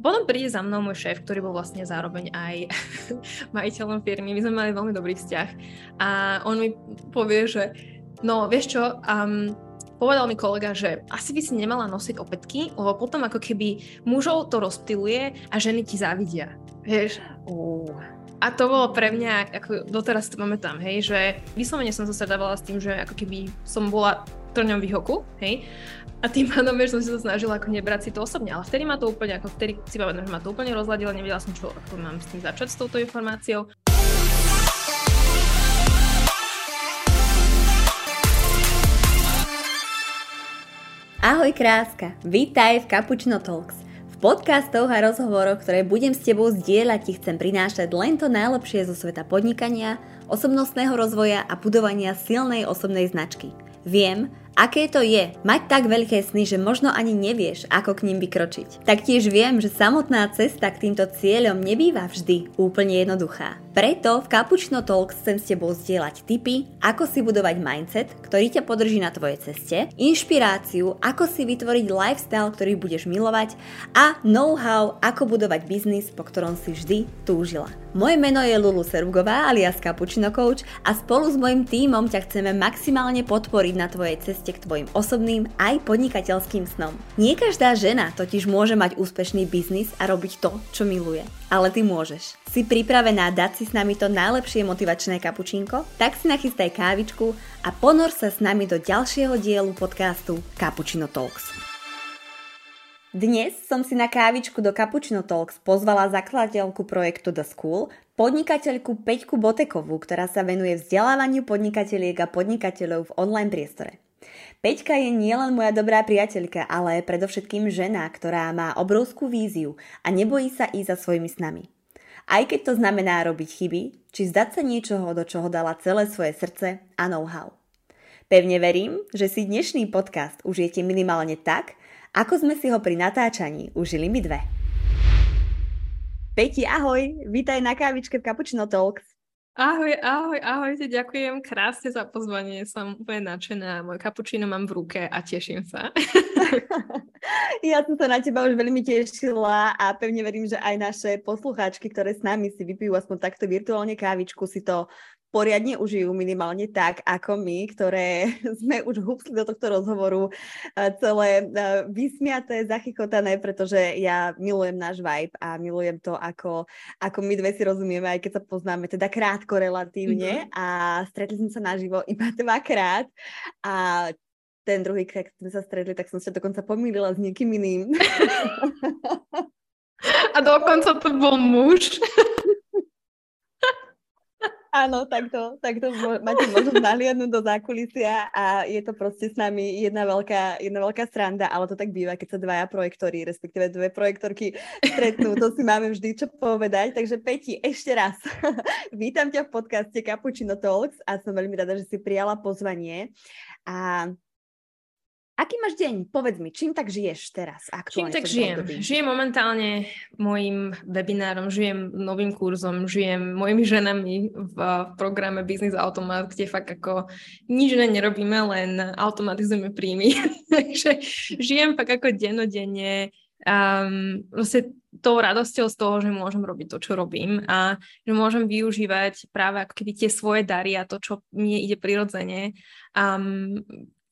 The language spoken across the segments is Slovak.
Potom príde za mnou môj šéf, ktorý bol vlastne zároveň aj majiteľom firmy. My sme mali veľmi dobrý vzťah. A on mi povie, že no vieš čo, um, povedal mi kolega, že asi by si nemala nosiť opätky, lebo potom ako keby mužov to rozptiluje a ženy ti závidia. Vieš? Uh. A to bolo pre mňa, ako doteraz to pamätám, hej, že vyslovene som sa stredávala s tým, že ako keby som bola trňom výhoku, hej, a tým pádom, že som si snažila ako nebrať si to osobne, ale vtedy ma to úplne, ako vtedy si pamätám, že ma to úplne rozladilo, nevedela som, čo ako mám s tým začať s touto informáciou. Ahoj kráska, vítaj v Cappuccino Talks – podcastoch a rozhovoroch, ktoré budem s tebou zdieľať, ti chcem prinášať len to najlepšie zo sveta podnikania, osobnostného rozvoja a budovania silnej osobnej značky. Viem, Aké to je mať tak veľké sny, že možno ani nevieš, ako k ním vykročiť. Taktiež viem, že samotná cesta k týmto cieľom nebýva vždy úplne jednoduchá. Preto v Cappuccino Talks chcem s tebou zdieľať tipy, ako si budovať mindset, ktorý ťa podrží na tvojej ceste, inšpiráciu, ako si vytvoriť lifestyle, ktorý budeš milovať a know-how, ako budovať biznis, po ktorom si vždy túžila. Moje meno je Lulu Servgová alias Cappuccino Coach a spolu s mojim tímom ťa chceme maximálne podporiť na tvojej ceste k tvojim osobným aj podnikateľským snom. Nie každá žena totiž môže mať úspešný biznis a robiť to, čo miluje. Ale ty môžeš. Si pripravená dať si s nami to najlepšie motivačné kapučínko? Tak si nachystaj kávičku a ponor sa s nami do ďalšieho dielu podcastu Cappuccino Talks. Dnes som si na kávičku do Cappuccino Talks pozvala zakladateľku projektu The School, podnikateľku Peťku Botekovú, ktorá sa venuje vzdelávaniu podnikateliek a podnikateľov v online priestore. Peťka je nielen moja dobrá priateľka, ale predovšetkým žena, ktorá má obrovskú víziu a nebojí sa ísť za svojimi snami. Aj keď to znamená robiť chyby, či zdať sa niečoho, do čoho dala celé svoje srdce a know-how. Pevne verím, že si dnešný podcast užijete minimálne tak, ako sme si ho pri natáčaní užili my dve. Peti, ahoj, vítaj na kávičke v Cappuccino Talks. Ahoj, ahoj, ahojte, ďakujem krásne za pozvanie, som úplne nadšená, môj kapučíno mám v ruke a teším sa. ja som sa na teba už veľmi tešila a pevne verím, že aj naše poslucháčky, ktoré s nami si vypijú aspoň takto virtuálne kávičku, si to poriadne užijú minimálne tak, ako my, ktoré sme už húpsli do tohto rozhovoru eh, celé eh, vysmiaté, zachychotané, pretože ja milujem náš vibe a milujem to, ako, ako my dve si rozumieme, aj keď sa poznáme teda krátko relatívne mm-hmm. a stretli sme sa naživo iba dvakrát a ten druhý krát, keď sme sa stretli, tak som sa dokonca pomýlila s niekým iným. A dokonca to bol muž. Áno, takto, takto máte možnosť nahliadnúť do zákulisia a je to proste s nami jedna veľká, jedna veľká sranda, ale to tak býva, keď sa dvaja projektory, respektíve dve projektorky stretnú, to si máme vždy čo povedať. Takže Peti, ešte raz, vítam ťa v podcaste Cappuccino Talks a som veľmi rada, že si prijala pozvanie. A Aký máš deň? Povedz mi, čím tak žiješ teraz? Čím tak žijem? Období? Žijem momentálne mojim webinárom, žijem novým kurzom, žijem mojimi ženami v programe Business Automat, kde fakt ako nič nerobíme, len automatizujeme príjmy. Takže žijem fakt ako dennodenne um, vlastne tou radosťou z toho, že môžem robiť to, čo robím a že môžem využívať práve ako keby tie svoje dary a to, čo mne ide prirodzene um,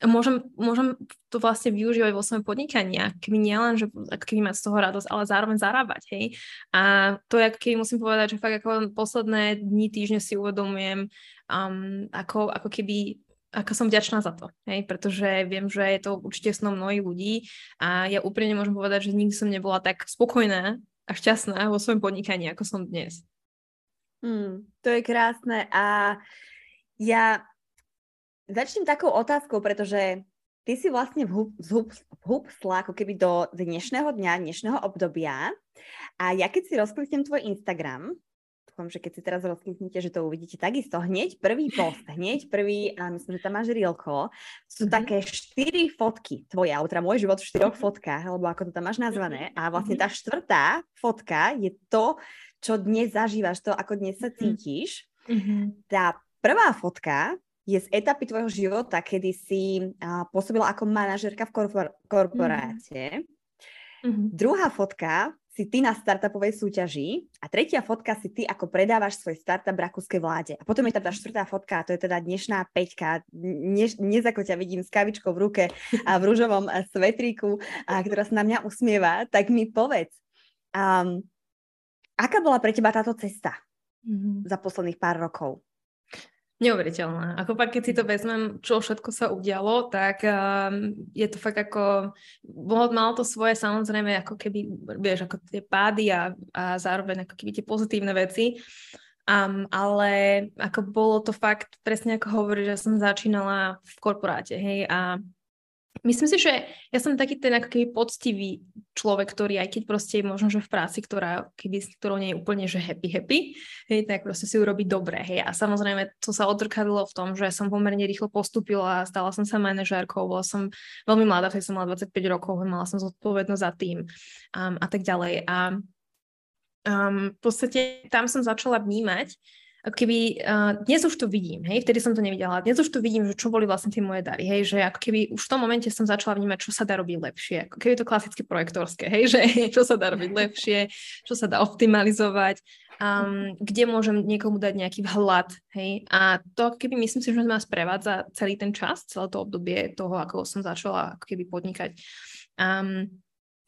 môžem, môžem to vlastne využívať vo svojom podnikaní, keby nielen, že keby mať z toho radosť, ale zároveň zarábať, hej. A to je, keby musím povedať, že fakt ako posledné dni, týždne si uvedomujem, um, ako, ako keby ako som vďačná za to, hej, pretože viem, že je to určite snom mnohých ľudí a ja úprimne môžem povedať, že nikdy som nebola tak spokojná a šťastná vo svojom podnikaní, ako som dnes. Hmm, to je krásne a ja Začnem takou otázkou, pretože ty si vlastne vhupsla ako keby do dnešného dňa, dnešného obdobia a ja keď si rozkliknem tvoj Instagram, dúfam, že keď si teraz rozkliknete, že to uvidíte takisto, hneď prvý post, hneď prvý, a myslím, že tam máš rielko, sú mm-hmm. také štyri fotky tvoje, alebo teda môj život v štyroch fotkách, alebo ako to tam máš nazvané. A vlastne mhm. tá štvrtá fotka je to, čo dnes zažívaš, to, ako dnes sa mhm. cítiš. Mm-hmm. Tá prvá fotka je z etapy tvojho života, kedy si uh, pôsobila ako manažerka v korpor- korporáte. Mm-hmm. Druhá fotka si ty na startupovej súťaži a tretia fotka si ty, ako predávaš svoj startup rakúskej vláde. A potom je tam tá štvrtá fotka, a to je teda dnešná peťka. Dnes, dnes ako ťa vidím s kavičkou v ruke a v rúžovom svetríku, a ktorá sa na mňa usmieva, tak mi povedz, um, aká bola pre teba táto cesta mm-hmm. za posledných pár rokov? Neuveriteľné. Ako pak, keď si to vezmem, čo všetko sa udialo, tak um, je to fakt ako, bolo, malo to svoje samozrejme, ako keby, vieš, ako tie pády a, a zároveň ako keby tie pozitívne veci. Um, ale ako bolo to fakt, presne ako hovoríš, že som začínala v korporáte, hej, a Myslím si, že ja som taký ten ako keby poctivý človek, ktorý aj keď proste je možno, že v práci, ktorá, keby, ktorou nie je úplne, že happy, happy, hej, tak proste si urobí dobre, hej. A samozrejme to sa odrkadilo v tom, že som pomerne rýchlo postupila, stala som sa manažérkou, bola som veľmi mladá, vtedy som mala 25 rokov, mala som zodpovednosť za tým um, a tak ďalej. A um, v podstate tam som začala vnímať, ako keby, uh, dnes už to vidím, hej, vtedy som to nevidela, dnes už to vidím, že čo boli vlastne tie moje dary, hej, že ako keby už v tom momente som začala vnímať, čo sa dá robiť lepšie, ako keby to klasické projektorské, hej, že čo sa dá robiť lepšie, čo sa dá optimalizovať, um, kde môžem niekomu dať nejaký vhľad, hej, a to keby myslím si, že ma sprevádza celý ten čas, celé to obdobie toho, ako som začala ako keby podnikať. Um,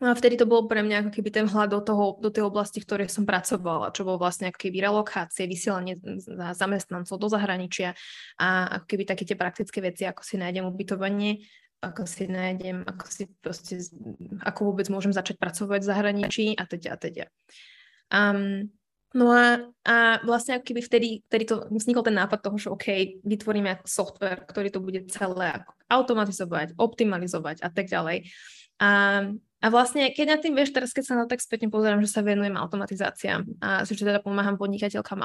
No a vtedy to bolo pre mňa ako keby ten hľad do, toho, do tej oblasti, v ktorej som pracovala, čo bolo vlastne ako keby relokácie, vysielanie za zamestnancov do zahraničia a ako keby také tie praktické veci, ako si nájdem ubytovanie, ako si nájdem, ako si proste, ako vôbec môžem začať pracovať v zahraničí a teda a teda. Um, No a, a vlastne keby vtedy, vtedy to vznikol ten nápad toho, že OK, vytvoríme software, ktorý to bude celé automatizovať, optimalizovať a tak ďalej. A a vlastne, keď na tým vieš, teraz keď sa na tak spätne pozerám, že sa venujem automatizáciám a že teda pomáham podnikateľkám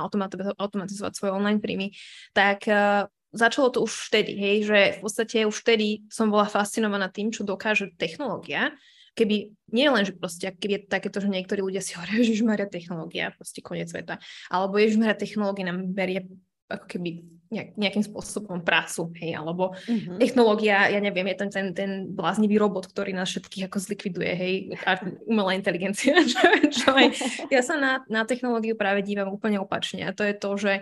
automatizovať svoje online príjmy, tak uh, začalo to už vtedy, hej, že v podstate už vtedy som bola fascinovaná tým, čo dokáže technológia, keby, nie len, že proste, keby je takéto, že niektorí ľudia si hovoria, že Maria technológia, proste koniec sveta, alebo Maria technológia nám berie ako keby nejakým spôsobom prácu, hej, alebo uh-huh. technológia, ja neviem, je ten, ten, ten bláznivý robot, ktorý nás všetkých ako zlikviduje, hej, umelá inteligencia, čo, čo je. Ja sa na, na technológiu práve dívam úplne opačne a to je to, že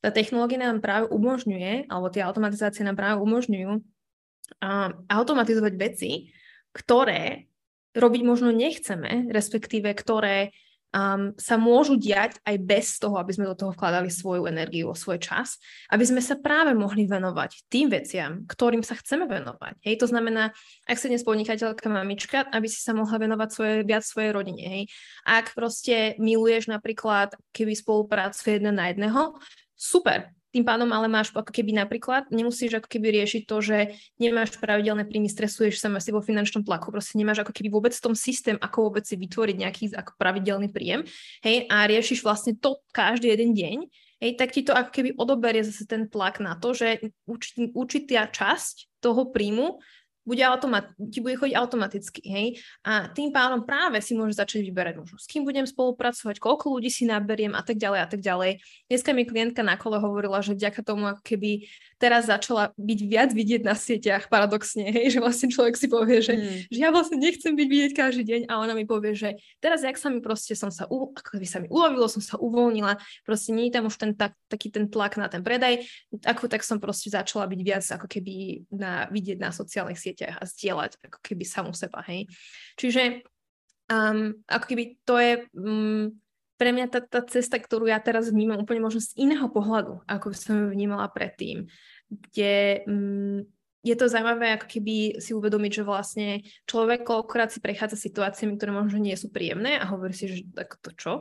tá technológia nám práve umožňuje, alebo tie automatizácie nám práve umožňujú uh, automatizovať veci, ktoré robiť možno nechceme, respektíve ktoré um, sa môžu diať aj bez toho, aby sme do toho vkladali svoju energiu, svoj čas, aby sme sa práve mohli venovať tým veciam, ktorým sa chceme venovať. Hej, to znamená, ak si dnes podnikateľka mamička, aby si sa mohla venovať svoje, viac svojej rodine. Hej. Ak proste miluješ napríklad, keby spolupracuje jeden na jedného, super, tým pádom ale máš ako keby napríklad, nemusíš ako keby riešiť to, že nemáš pravidelné príjmy, stresuješ sa asi vo finančnom tlaku, proste nemáš ako keby vôbec v tom systém, ako vôbec si vytvoriť nejaký ako pravidelný príjem, hej, a riešiš vlastne to každý jeden deň, hej, tak ti to ako keby odoberie zase ten tlak na to, že určitá časť toho príjmu bude automat, ti bude chodiť automaticky, hej. A tým pádom práve si môžeš začať vyberať možno, s kým budem spolupracovať, koľko ľudí si naberiem a tak ďalej a tak ďalej. Dneska mi klientka na kole hovorila, že vďaka tomu, ako keby teraz začala byť viac vidieť na sieťach, paradoxne, hej, že vlastne človek si povie, že, mm. že ja vlastne nechcem byť vidieť každý deň a ona mi povie, že teraz, jak sa mi proste som sa, u, ako by sa mi ulovilo, som sa uvoľnila, proste nie je tam už ten tak, taký ten tlak na ten predaj, ako tak som proste začala byť viac ako keby na, vidieť na sociálnych sieťach sieťach a zdieľať ako keby samú seba, hej. Čiže um, ako keby to je um, pre mňa tá, tá cesta, ktorú ja teraz vnímam úplne možno z iného pohľadu, ako som ju vnímala predtým, kde um, je to zaujímavé ako keby si uvedomiť, že vlastne človek koľkokrát si prechádza situáciami, ktoré možno nie sú príjemné a hovorí si, že tak to čo?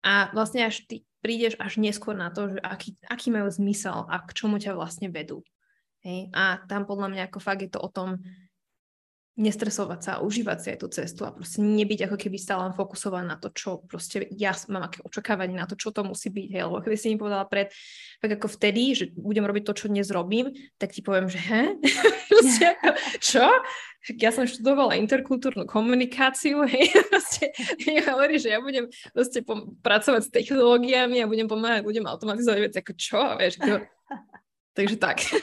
A vlastne až ty prídeš až neskôr na to, že aký, aký majú zmysel a k čomu ťa vlastne vedú. Hej? A tam podľa mňa ako fakt je to o tom nestresovať sa a užívať si aj tú cestu a proste nebyť ako keby stále len fokusovaná na to, čo proste ja mám aké očakávanie na to, čo to musí byť. Hej? Lebo keby si mi povedala pred, tak ako vtedy, že budem robiť to, čo dnes robím, tak ti poviem, že he? čo? ja som študovala interkultúrnu komunikáciu, hej, proste mi hovorí, že ja budem proste pracovať s technológiami a budem pomáhať ľuďom automatizovať veci, ako čo, vieš, ako, Takže tak.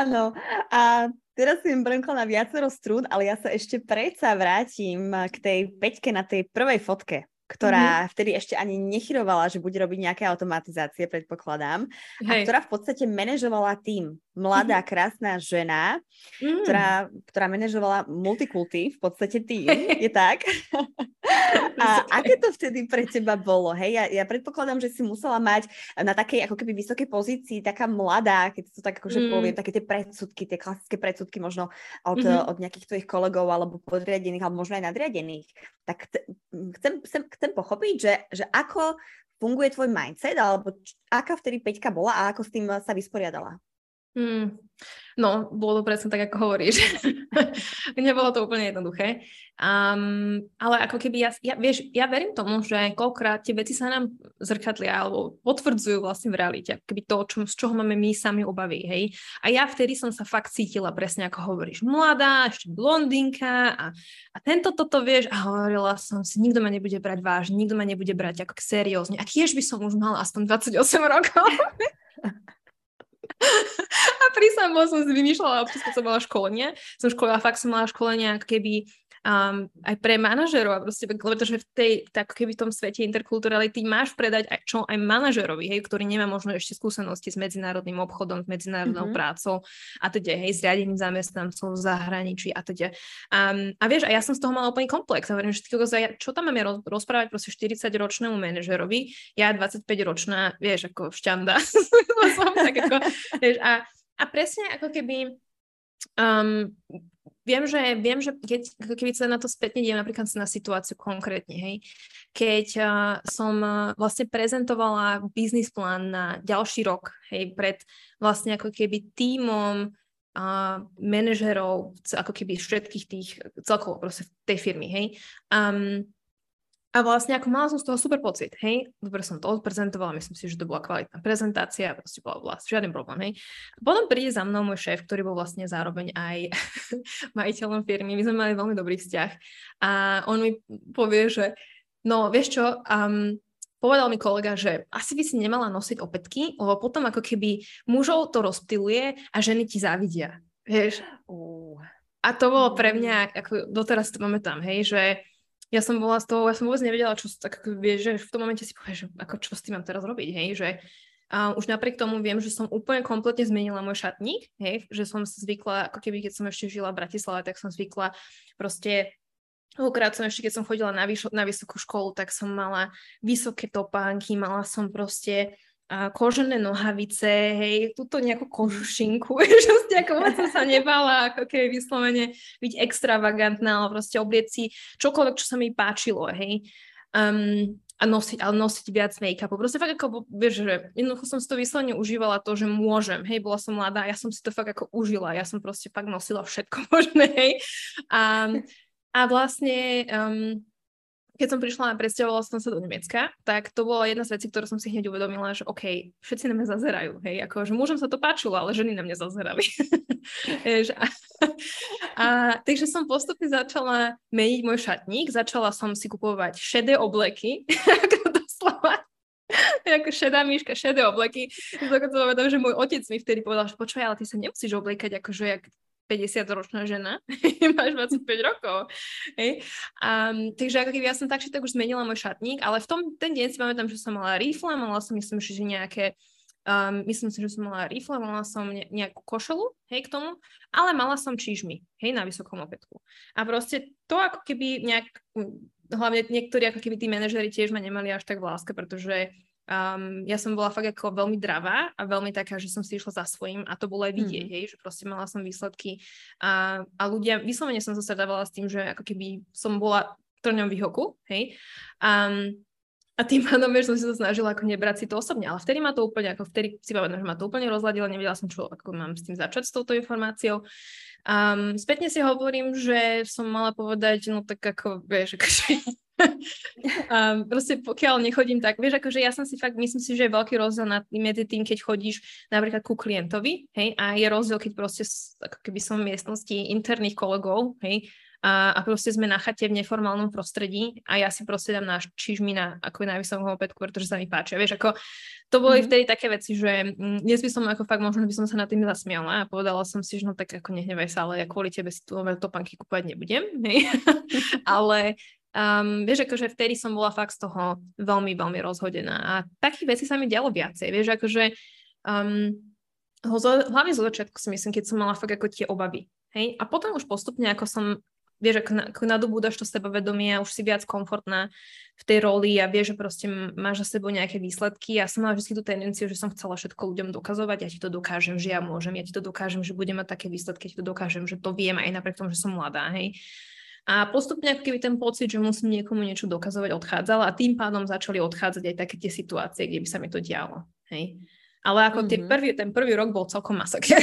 Áno. A teraz si brnkla na viacero strún, ale ja sa ešte predsa vrátim k tej peťke na tej prvej fotke ktorá mm-hmm. vtedy ešte ani nechyrovala, že bude robiť nejaké automatizácie, predpokladám, Hej. a ktorá v podstate manažovala tým. Mladá, mm-hmm. krásna žena, mm. ktorá, ktorá manažovala multikulty, v podstate tým, je tak? a aké to vtedy pre teba bolo? Hej, ja, ja predpokladám, že si musela mať na takej ako keby vysokej pozícii, taká mladá, keď to tak akože mm. poviem, také tie predsudky, tie klasické predsudky možno od, mm-hmm. od nejakých tvojich kolegov alebo podriadených, alebo možno aj nadriadených. Tak chcem, chcem, chcem pochopiť, že, že ako funguje tvoj mindset, alebo aká vtedy Peťka bola a ako s tým sa vysporiadala? Hmm. No, bolo presne tak, ako hovoríš. Nebolo to úplne jednoduché. Um, ale ako keby ja, ja, vieš, ja verím tomu, že koľkrát tie veci sa nám zrkadlia alebo potvrdzujú vlastne v realite. Keby to, čo, z čoho máme my sami obavy, hej. A ja vtedy som sa fakt cítila presne ako hovoríš. Mladá, ešte blondinka a, a tento toto vieš a hovorila som si, nikto ma nebude brať vážne, nikto ma nebude brať ako seriózne. A tiež by som už mala aspoň 28 rokov. A prísam, som si vymýšľala, občas som mala školenie, som školila, fakt som mala školenia ako keby um, aj pre manažerov a proste, pretože v tej, tak keby v tom svete interkulturality máš predať aj čo aj manažerovi, hej, ktorý nemá možno ešte skúsenosti s medzinárodným obchodom, s medzinárodnou mm-hmm. prácou a teda, hej, s riadením zamestnancov v zahraničí a teda. Um, a vieš, a ja som z toho mala úplný komplex a hovorím, že čo tam máme roz, rozprávať proste 40-ročnému manažerovi, ja 25-ročná, vieš, ako šťanda. som tak ako, vieš, a, a presne ako keby um, viem, že, viem, že keď, keby sa na to spätne idem napríklad na situáciu konkrétne, hej, keď uh, som uh, vlastne prezentovala biznis plán na ďalší rok, hej, pred vlastne ako keby tímom uh, manažerov, ako keby všetkých tých, celkovo proste tej firmy, hej, um, a vlastne ako mala som z toho super pocit, hej, dobre som to odprezentovala, myslím si, že to bola kvalitná prezentácia, proste bola vlastne žiadny problém, hej. A potom príde za mnou môj šéf, ktorý bol vlastne zároveň aj majiteľom firmy, my sme mali veľmi dobrý vzťah. A on mi povie, že no vieš čo, um, povedal mi kolega, že asi by si nemala nosiť opätky, lebo potom ako keby mužov to rozptiluje a ženy ti závidia, vieš. A to bolo pre mňa, ako doteraz to tam, hej, že ja som bola z toho, ja som vôbec nevedela, čo, tak vieš, že v tom momente si povieš, že ako čo s tým mám teraz robiť, hej, že a už napriek tomu viem, že som úplne kompletne zmenila môj šatník, hej, že som zvykla, ako keby keď som ešte žila v Bratislave, tak som zvykla proste Veľakrát som ešte, keď som chodila na, vyšo, na vysokú školu, tak som mala vysoké topánky, mala som proste a kožené nohavice, hej, túto nejakú kožušinku, že proste ako vôbec som sa nebala, ako keby vyslovene byť extravagantná, ale proste oblieť si čokoľvek, čo sa mi páčilo, hej. Um, a nosiť, ale nosiť viac make-upu. Proste fakt ako, vieš, že jednoducho som si to vyslovene užívala to, že môžem, hej, bola som mladá, ja som si to fakt ako užila, ja som proste fakt nosila všetko možné, hej. A, a vlastne um, keď som prišla a presťahovala som sa do Nemecka, tak to bola jedna z vecí, ktorú som si hneď uvedomila, že OK, všetci na mňa zazerajú, hej, ako, že mužom sa to páčilo, ale ženy na mňa zazerali. a, a, takže som postupne začala meniť môj šatník, začala som si kupovať šedé obleky, ako doslova, ako šedá myška, šedé obleky. Dokonca povedal, že môj otec mi vtedy povedal, že počúvaj, ale ty sa nemusíš obliekať akože jak 50-ročná žena, máš 25 rokov. Hej. Um, takže ako keby ja som tak, tak už zmenila môj šatník, ale v tom ten deň si pamätám, že som mala rifle, mala som myslím, že nejaké Um, myslím si, že som mala rifle, mala som ne- nejakú košelu, hej, k tomu, ale mala som čižmy, hej, na vysokom opätku. A proste to ako keby nejak, hlavne niektorí ako keby tí manažeri tiež ma nemali až tak v láske, pretože Um, ja som bola fakt ako veľmi dravá a veľmi taká, že som si išla za svojím a to bolo aj vidieť, mm. hej, že proste mala som výsledky a, a ľudia, vyslovene som sa stretávala s tým, že ako keby som bola trňom výhoku, hej. Um, a tým pádom, že som si to snažila ako nebrať si to osobne, ale vtedy ma to úplne, ako vtedy si pamätám, že ma to úplne rozladilo, nevedela som, čo ako mám s tým začať s touto informáciou. Um, spätne si hovorím, že som mala povedať, no tak ako, vieš, akože a proste pokiaľ nechodím tak, vieš, akože ja som si fakt, myslím si, že je veľký rozdiel nad, medzi tým, keď chodíš napríklad ku klientovi, hej, a je rozdiel, keď proste ako keby som v miestnosti interných kolegov, hej, a, a proste sme na chate v neformálnom prostredí a ja si proste dám na čižmi na ako najvysom opätku, pretože sa mi páčia. Vieš, ako to boli mm-hmm. vtedy také veci, že mm, dnes by som ako fakt možno by som sa na tým zasmiala a povedala som si, že no tak ako nehnevaj sa, ale ja kvôli tebe si tu topanky kúpať nebudem. Ale Um, vieš, akože vtedy som bola fakt z toho veľmi, veľmi rozhodená a takých vecí sa mi dialo viacej, vieš, akože um, hlavne z začiatku si myslím, keď som mala fakt ako tie obavy, hej, a potom už postupne, ako som vieš, ako, na, ako nadobúdaš to sebavedomie a už si viac komfortná v tej roli a vieš, že proste máš za sebou nejaké výsledky. Ja som mala vždy tú tendenciu, že som chcela všetko ľuďom dokazovať, ja ti to dokážem, že ja môžem, ja ti to dokážem, že budem mať také výsledky, ja ti to dokážem, že to viem aj napriek tomu, že som mladá, hej. A postupne ako keby ten pocit, že musím niekomu niečo dokazovať, odchádzal a tým pádom začali odchádzať aj také tie situácie, kde by sa mi to dialo. Hej. Ale ako mm-hmm. prvý, ten prvý rok bol celkom masaker.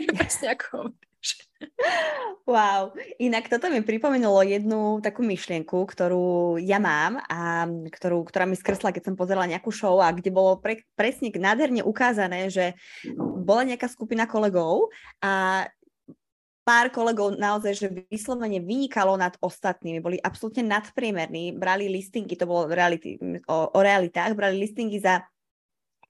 ako... Wow, inak toto mi pripomenulo jednu takú myšlienku, ktorú ja mám a ktorú, ktorá mi skresla, keď som pozerala nejakú show a kde bolo pre, presne nádherne ukázané, že bola nejaká skupina kolegov a pár kolegov naozaj, že vyslovene vynikalo nad ostatnými, boli absolútne nadpriemerní, brali listingy, to bolo reality, o, o realitách, brali listingy za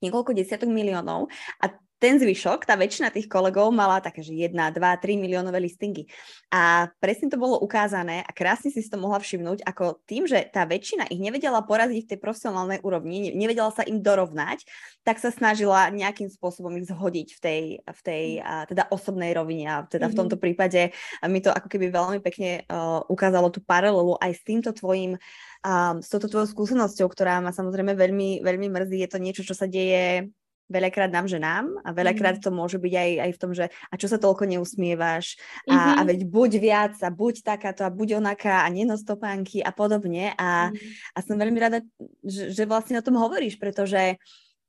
niekoľko desiatok miliónov a ten zvyšok, tá väčšina tých kolegov mala také, že 1, 2, 3 miliónové listingy. A presne to bolo ukázané a krásne si to mohla všimnúť, ako tým, že tá väčšina ich nevedela poraziť v tej profesionálnej úrovni, nevedela sa im dorovnať, tak sa snažila nejakým spôsobom ich zhodiť v tej, v tej a, teda osobnej rovine. A teda mm-hmm. v tomto prípade mi to ako keby veľmi pekne uh, ukázalo tú paralelu aj s týmto tvojim a s touto tvojou skúsenosťou, ktorá ma samozrejme veľmi, veľmi mrzí. Je to niečo, čo sa deje veľakrát nám ženám a veľakrát mm. to môže byť aj, aj v tom, že a čo sa toľko neusmievaš a, mm-hmm. a veď buď viac a buď takáto a buď onaká a nenos topánky a podobne a, mm. a som veľmi rada, že, že vlastne o tom hovoríš, pretože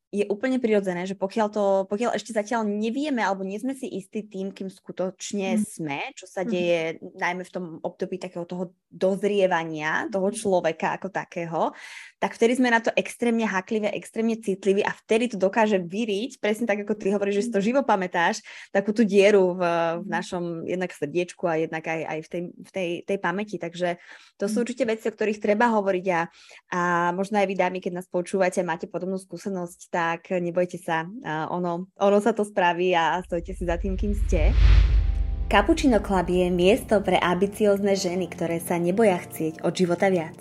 je úplne prirodzené, že pokiaľ, to, pokiaľ ešte zatiaľ nevieme alebo nie sme si istí tým, kým skutočne mm. sme, čo sa mm. deje mm. najmä v tom období takého toho dozrievania toho človeka ako takého, tak vtedy sme na to extrémne haklivé, extrémne citliví a vtedy to dokáže vyriť, presne tak ako ty hovoríš, že si to živo pamätáš, takú tú dieru v, v mm. našom jednak srdiečku a jednak aj, aj v, tej, v tej, tej pamäti. Takže to sú mm. určite veci, o ktorých treba hovoriť a, a možno aj vy dámy, keď nás počúvate, máte podobnú skúsenosť, tak nebojte sa, ono, ono sa to spraví a stojte si za tým, kým ste. Cappuccino Club je miesto pre ambiciozne ženy, ktoré sa neboja chcieť od života viac.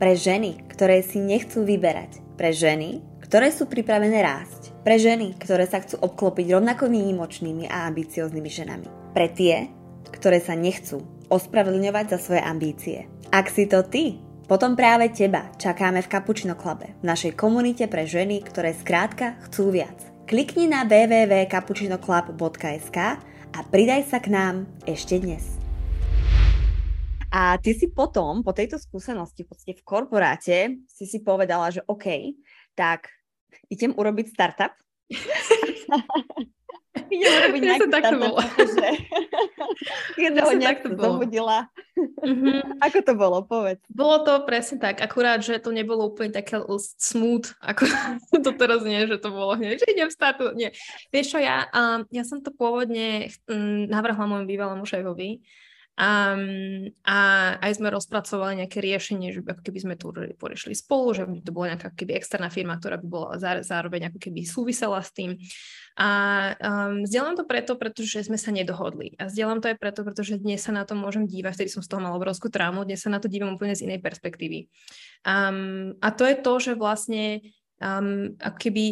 Pre ženy, ktoré si nechcú vyberať. Pre ženy, ktoré sú pripravené rásť. Pre ženy, ktoré sa chcú obklopiť rovnako výnimočnými a ambicioznými ženami. Pre tie, ktoré sa nechcú ospravedlňovať za svoje ambície. Ak si to ty, potom práve teba čakáme v Cappuccino Clube, v našej komunite pre ženy, ktoré skrátka chcú viac. Klikni na www.cappuccinoclub.sk a pridaj sa k nám ešte dnes. A ty si potom, po tejto skúsenosti v podstate v korporáte, si si povedala, že OK, tak idem urobiť startup. Idem urobiť nejaký tak to bolo. Že jedného nejak zobudila. Mm-hmm. Ako to bolo, povedz. Bolo to presne tak, akurát, že to nebolo úplne také smooth, ako to teraz nie, že to bolo hneď, že idem startu. Nie. Vieš čo, ja, um, ja som to pôvodne um, navrhla môjmu bývalému šéfovi, Um, a aj sme rozpracovali nejaké riešenie, že ako keby sme tu poriešili spolu, že by to bola nejaká keby externá firma, ktorá by bola zároveň ako keby súvisela s tým. A um, zdieľam to preto, pretože sme sa nedohodli. A zdieľam to aj preto, pretože dnes sa na to môžem dívať, vtedy som z toho mala obrovskú trámu, dnes sa na to dívam úplne z inej perspektívy. Um, a to je to, že vlastne um, ako keby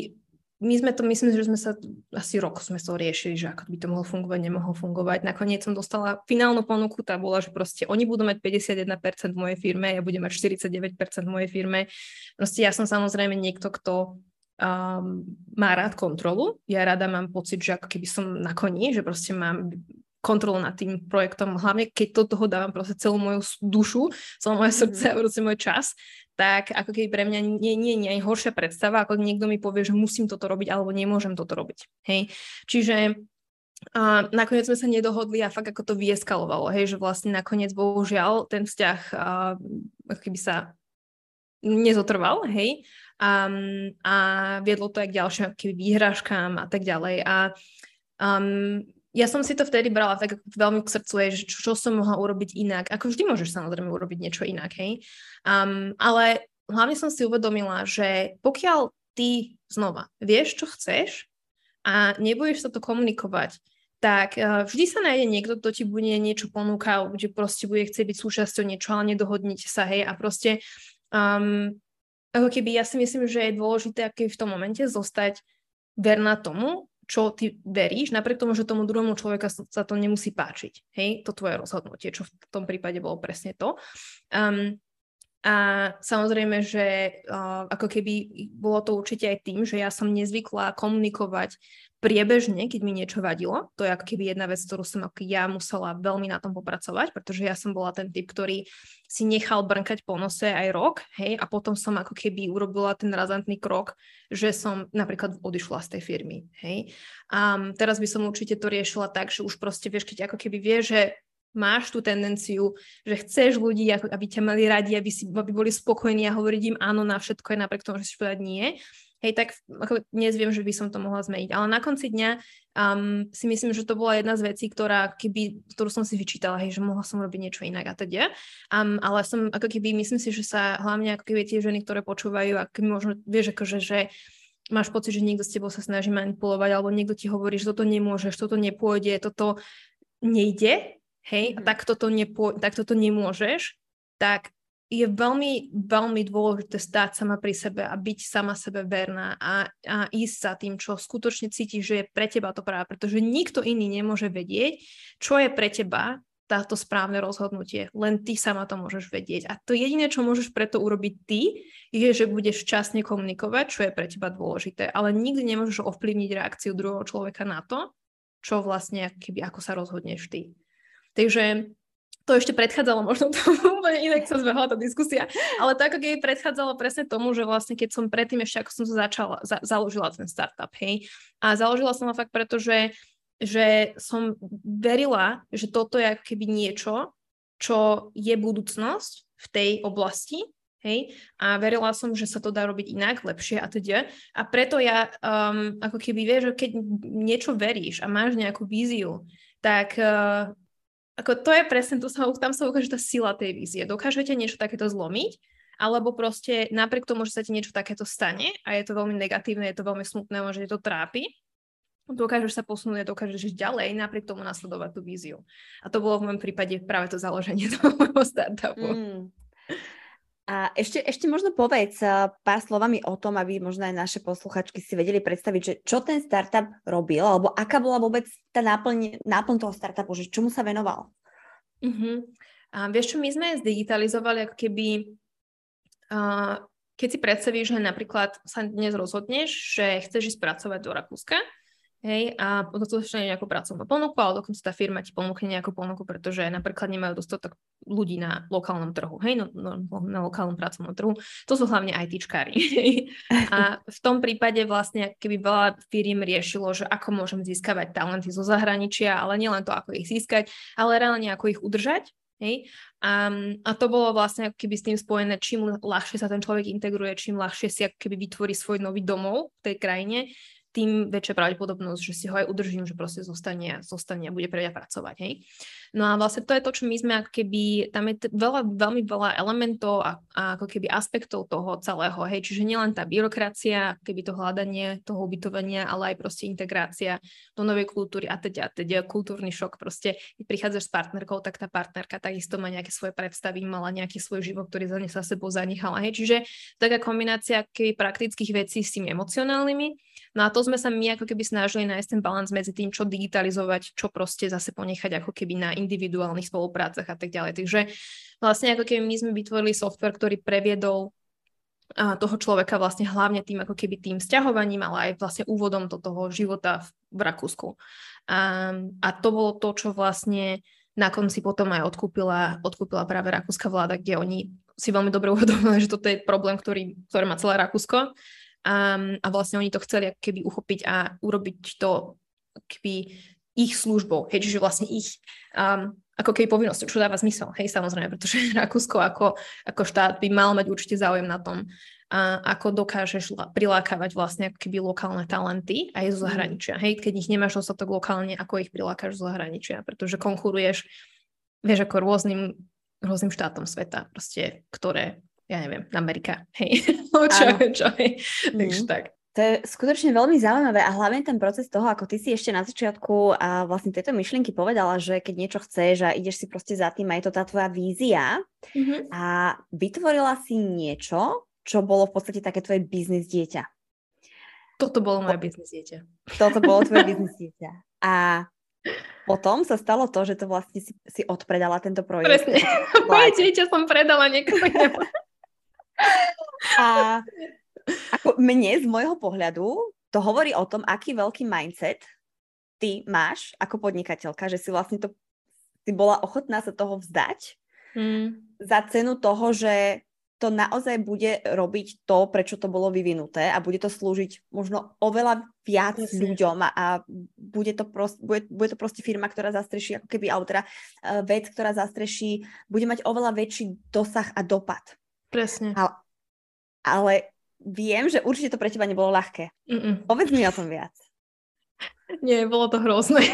my sme to, myslím, že sme sa asi rok sme to riešili, že ako by to mohlo fungovať, nemohlo fungovať. Nakoniec som dostala finálnu ponuku, tá bola, že proste oni budú mať 51% v mojej firme, ja budem mať 49% v mojej firme. Proste ja som samozrejme niekto, kto um, má rád kontrolu. Ja rada mám pocit, že ako keby som na koni, že proste mám kontrolu nad tým projektom, hlavne keď do toho dávam proste celú moju dušu, celé moje srdce mm-hmm. a proste môj čas, tak ako keby pre mňa nie, nie, nie je horšia predstava, ako niekto mi povie, že musím toto robiť alebo nemôžem toto robiť. Hej. Čiže a nakoniec sme sa nedohodli a fakt ako to vyeskalovalo, hej, že vlastne nakoniec bohužiaľ ten vzťah a, ako keby sa nezotrval, hej, a, a viedlo to aj k ďalším keby výhražkám a tak ďalej. A um, ja som si to vtedy brala tak veľmi k srdcu, že čo, čo som mohla urobiť inak. Ako vždy môžeš samozrejme urobiť niečo inak, hej. Um, ale hlavne som si uvedomila, že pokiaľ ty znova vieš, čo chceš a nebudeš sa to komunikovať, tak uh, vždy sa nájde niekto, kto ti bude niečo ponúkať, že proste bude chcieť byť súčasťou niečo, ale nedohodnite sa, hej, a proste um, ako keby ja si myslím, že je dôležité aký v tom momente zostať verná tomu, čo ty veríš, napriek tomu, že tomu druhému človeka sa to nemusí páčiť. Hej, to tvoje rozhodnutie, čo v tom prípade bolo presne to. Um, a samozrejme, že uh, ako keby bolo to určite aj tým, že ja som nezvykla komunikovať priebežne, keď mi niečo vadilo. To je ako keby jedna vec, ktorú som ako ja musela veľmi na tom popracovať, pretože ja som bola ten typ, ktorý si nechal brnkať po nose aj rok, hej, a potom som ako keby urobila ten razantný krok, že som napríklad odišla z tej firmy, hej. A teraz by som určite to riešila tak, že už proste vieš, keď ako keby vieš, že máš tú tendenciu, že chceš ľudí, aby ťa mali radi, aby, si, aby boli spokojní a hovoriť im áno na všetko, aj napriek tomu, že si povedať nie, hej, tak ako dnes viem, že by som to mohla zmeniť. Ale na konci dňa um, si myslím, že to bola jedna z vecí, ktorá, keby, ktorú som si vyčítala, hej, že mohla som robiť niečo inak a teda. Um, ale som ako keby, myslím si, že sa hlavne ako keby tie ženy, ktoré počúvajú, a možno, vieš, akože, že máš pocit, že niekto s tebou sa snaží manipulovať, alebo niekto ti hovorí, že toto nemôžeš, toto nepôjde, toto nejde, hej, mm-hmm. tak, toto nepo, tak toto nemôžeš, tak je veľmi, veľmi dôležité stáť sama pri sebe a byť sama sebe verná a, a ísť sa tým, čo skutočne cítiš, že je pre teba to práve, pretože nikto iný nemôže vedieť, čo je pre teba táto správne rozhodnutie. Len ty sama to môžeš vedieť. A to jediné, čo môžeš preto urobiť ty, je, že budeš časne komunikovať, čo je pre teba dôležité. Ale nikdy nemôžeš ovplyvniť reakciu druhého človeka na to, čo vlastne, keby, ako sa rozhodneš ty. Takže to ešte predchádzalo možno tomu, úplne inak sa zbehla tá diskusia, ale to ako keby predchádzalo presne tomu, že vlastne keď som predtým ešte ako som sa začala, za, založila ten startup, hej, a založila som ho fakt preto, že, že som verila, že toto je ako keby niečo, čo je budúcnosť v tej oblasti, hej, a verila som, že sa to dá robiť inak, lepšie a teda. A preto ja, um, ako keby vieš, že keď niečo veríš a máš nejakú víziu, tak uh, ako to je presne, tu sa, tam sa ukáže tá sila tej vízie. Dokážete niečo takéto zlomiť, alebo proste napriek tomu, že sa ti niečo takéto stane a je to veľmi negatívne, je to veľmi smutné, možno to trápi, dokážeš sa posunúť a dokážeš ísť ďalej, napriek tomu nasledovať tú víziu. A to bolo v môjom prípade práve to založenie toho môjho startupu. Mm. A ešte, ešte možno povedz eh, pár slovami o tom, aby možno aj naše posluchačky si vedeli predstaviť, že čo ten startup robil, alebo aká bola vôbec tá náplň, náplň toho startupu, že čomu sa venoval? Uh-huh. A vieš čo, my sme zdigitalizovali ako keby, uh, keď si predstavíš, že napríklad sa dnes rozhodneš, že chceš ísť pracovať do Rakúska, Hej, a dostatočne nejakú pracovnú ponuku, ale dokonca tá firma ti ponúkne nejakú ponuku, pretože napríklad nemajú dostatok ľudí na lokálnom trhu, hej, no, no, na lokálnom pracovnom trhu. To sú hlavne ITčkári. a v tom prípade vlastne, keby veľa firiem riešilo, že ako môžem získavať talenty zo zahraničia, ale nielen to, ako ich získať, ale reálne ako ich udržať, Hej? A, a to bolo vlastne keby s tým spojené, čím ľahšie sa ten človek integruje, čím ľahšie si keby vytvorí svoj nový domov v tej krajine, tým väčšia pravdepodobnosť, že si ho aj udržím, že proste zostane, zostane a bude pre mňa pracovať. Hej? No a vlastne to je to, čo my sme ako keby, tam je t- veľa, veľmi veľa elementov a, a ako keby aspektov toho celého, hej, čiže nielen tá byrokracia, keby to hľadanie toho ubytovania, ale aj proste integrácia do novej kultúry a teda, teda kultúrny šok, proste keď prichádzaš s partnerkou, tak tá partnerka takisto má nejaké svoje predstavy, mala nejaký svoj život, ktorý za ne sa sebou zanechala, hej, čiže taká kombinácia keby praktických vecí s tými emocionálnymi, No a to sme sa my ako keby snažili nájsť ten balans medzi tým, čo digitalizovať, čo proste zase ponechať ako keby na individuálnych spoluprácach a tak ďalej. Takže vlastne ako keby my sme vytvorili software, ktorý previedol toho človeka vlastne hlavne tým ako keby tým sťahovaním, ale aj vlastne úvodom do toho života v, v Rakúsku. A, a to bolo to, čo vlastne na konci potom aj odkúpila, odkúpila práve rakúska vláda, kde oni si veľmi dobre uvedomili, že toto je problém, ktorý, ktoré má celé Rakúsko a, a vlastne oni to chceli keby uchopiť a urobiť to keby ich službou, hej, čiže vlastne ich um, ako keby povinnosťou, čo dáva zmysel, hej, samozrejme, pretože Rakúsko ako, ako štát by mal mať určite záujem na tom, a ako dokážeš prilákavať vlastne ako keby lokálne talenty aj zo mhm. zahraničia. Hej, keď ich nemáš dostatok lokálne, ako ich prilákaš zo zahraničia, pretože konkuruješ, vieš, ako rôznym, rôznym štátom sveta, proste, ktoré, ja neviem, Amerika, hej, čo, čo, hej. Mm. Takže tak. To je skutočne veľmi zaujímavé a hlavne ten proces toho, ako ty si ešte na začiatku a vlastne tieto myšlienky povedala, že keď niečo chceš a ideš si proste za tým a je to tá tvoja vízia mm-hmm. a vytvorila si niečo, čo bolo v podstate také tvoje biznis dieťa. Toto bolo moje biznis dieťa. Toto bolo tvoje biznis dieťa. A potom sa stalo to, že to vlastne si, si odpredala tento projekt. Presne. Moje dieťa som predala niekomu. a ako mne z môjho pohľadu to hovorí o tom, aký veľký mindset ty máš ako podnikateľka, že si vlastne to si bola ochotná sa toho vzdať mm. za cenu toho, že to naozaj bude robiť to, prečo to bolo vyvinuté a bude to slúžiť možno oveľa viac Jasne. ľuďom a, a bude, to prost, bude, bude to proste firma, ktorá zastreší ako keby autora, uh, vec, ktorá zastreší, bude mať oveľa väčší dosah a dopad. Presne. Ale, ale viem, že určite to pre teba nebolo ľahké. Mm-mm. Povedz mi o tom viac. Nie, bolo to hrozné.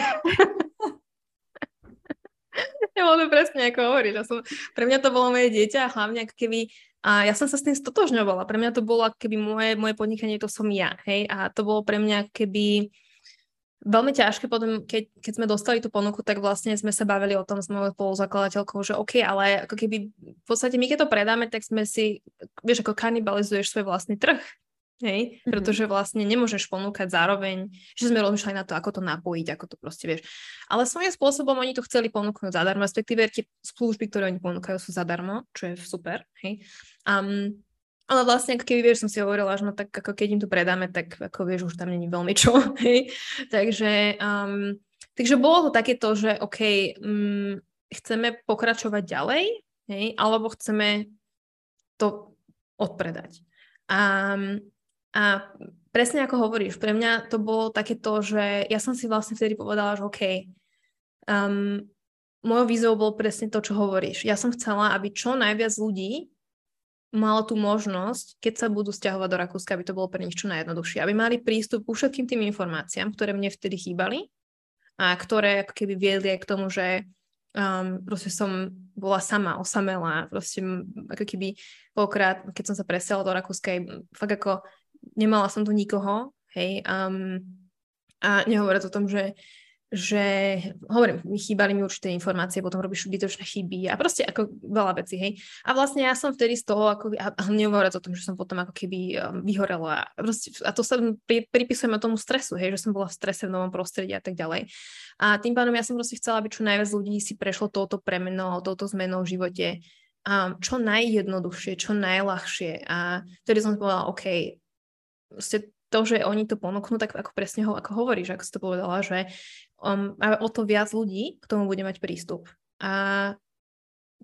Nebolo to presne, ako hovoríš. Ja som, pre mňa to bolo moje dieťa a hlavne ako keby a ja som sa s tým stotožňovala. Pre mňa to bolo ako keby moje, moje podnikanie, to som ja. Hej? A to bolo pre mňa keby veľmi ťažké potom, keď, keď sme dostali tú ponuku, tak vlastne sme sa bavili o tom s mojou spoluzakladateľkou, že OK, ale ako keby v podstate my keď to predáme, tak sme si, vieš, ako kanibalizuješ svoj vlastný trh. Hej? Mm-hmm. Pretože vlastne nemôžeš ponúkať zároveň, že sme rozmýšľali na to, ako to napojiť, ako to proste vieš. Ale svojím spôsobom oni to chceli ponúknuť zadarmo, respektíve tie služby, ktoré oni ponúkajú, sú zadarmo, čo je super. Hej? Um, ale vlastne, ako keby, vieš, som si hovorila, že no tak ako keď im to predáme, tak ako vieš, už tam není veľmi čo, hej. Takže, um, takže bolo to takéto, že OK, um, chceme pokračovať ďalej, hej, alebo chceme to odpredať. A, a presne ako hovoríš, pre mňa to bolo takéto, že ja som si vlastne vtedy povedala, že OK, um, mojou vízou bolo presne to, čo hovoríš. Ja som chcela, aby čo najviac ľudí malo tú možnosť, keď sa budú stiahovať do Rakúska, aby to bolo pre nich čo najjednoduchšie. Aby mali prístup ku všetkým tým informáciám, ktoré mne vtedy chýbali a ktoré ako keby viedli aj k tomu, že um, proste som bola sama, osamelá, proste ako keby pokrát, keď som sa presiala do Rakúska, fakt ako nemala som tu nikoho, hej, um, a nehovoriac o tom, že že hovorím, mi chýbali mi určité informácie, potom robíš zbytočné chyby a proste ako veľa vecí, hej. A vlastne ja som vtedy z toho, ako, a, a nehovoriac o tom, že som potom ako keby um, vyhorela. A, proste, a to sa pri, pripisujem tomu stresu, hej, že som bola v strese v novom prostredí a tak ďalej. A tým pádom ja som proste chcela, aby čo najviac ľudí si prešlo touto premenou, touto zmenou v živote a čo najjednoduchšie, čo najľahšie. A vtedy som povedala, OK, proste to, že oni to ponúknú, tak ako presne ho, ako hovoríš, ako si to povedala, že um, o to viac ľudí k tomu bude mať prístup. A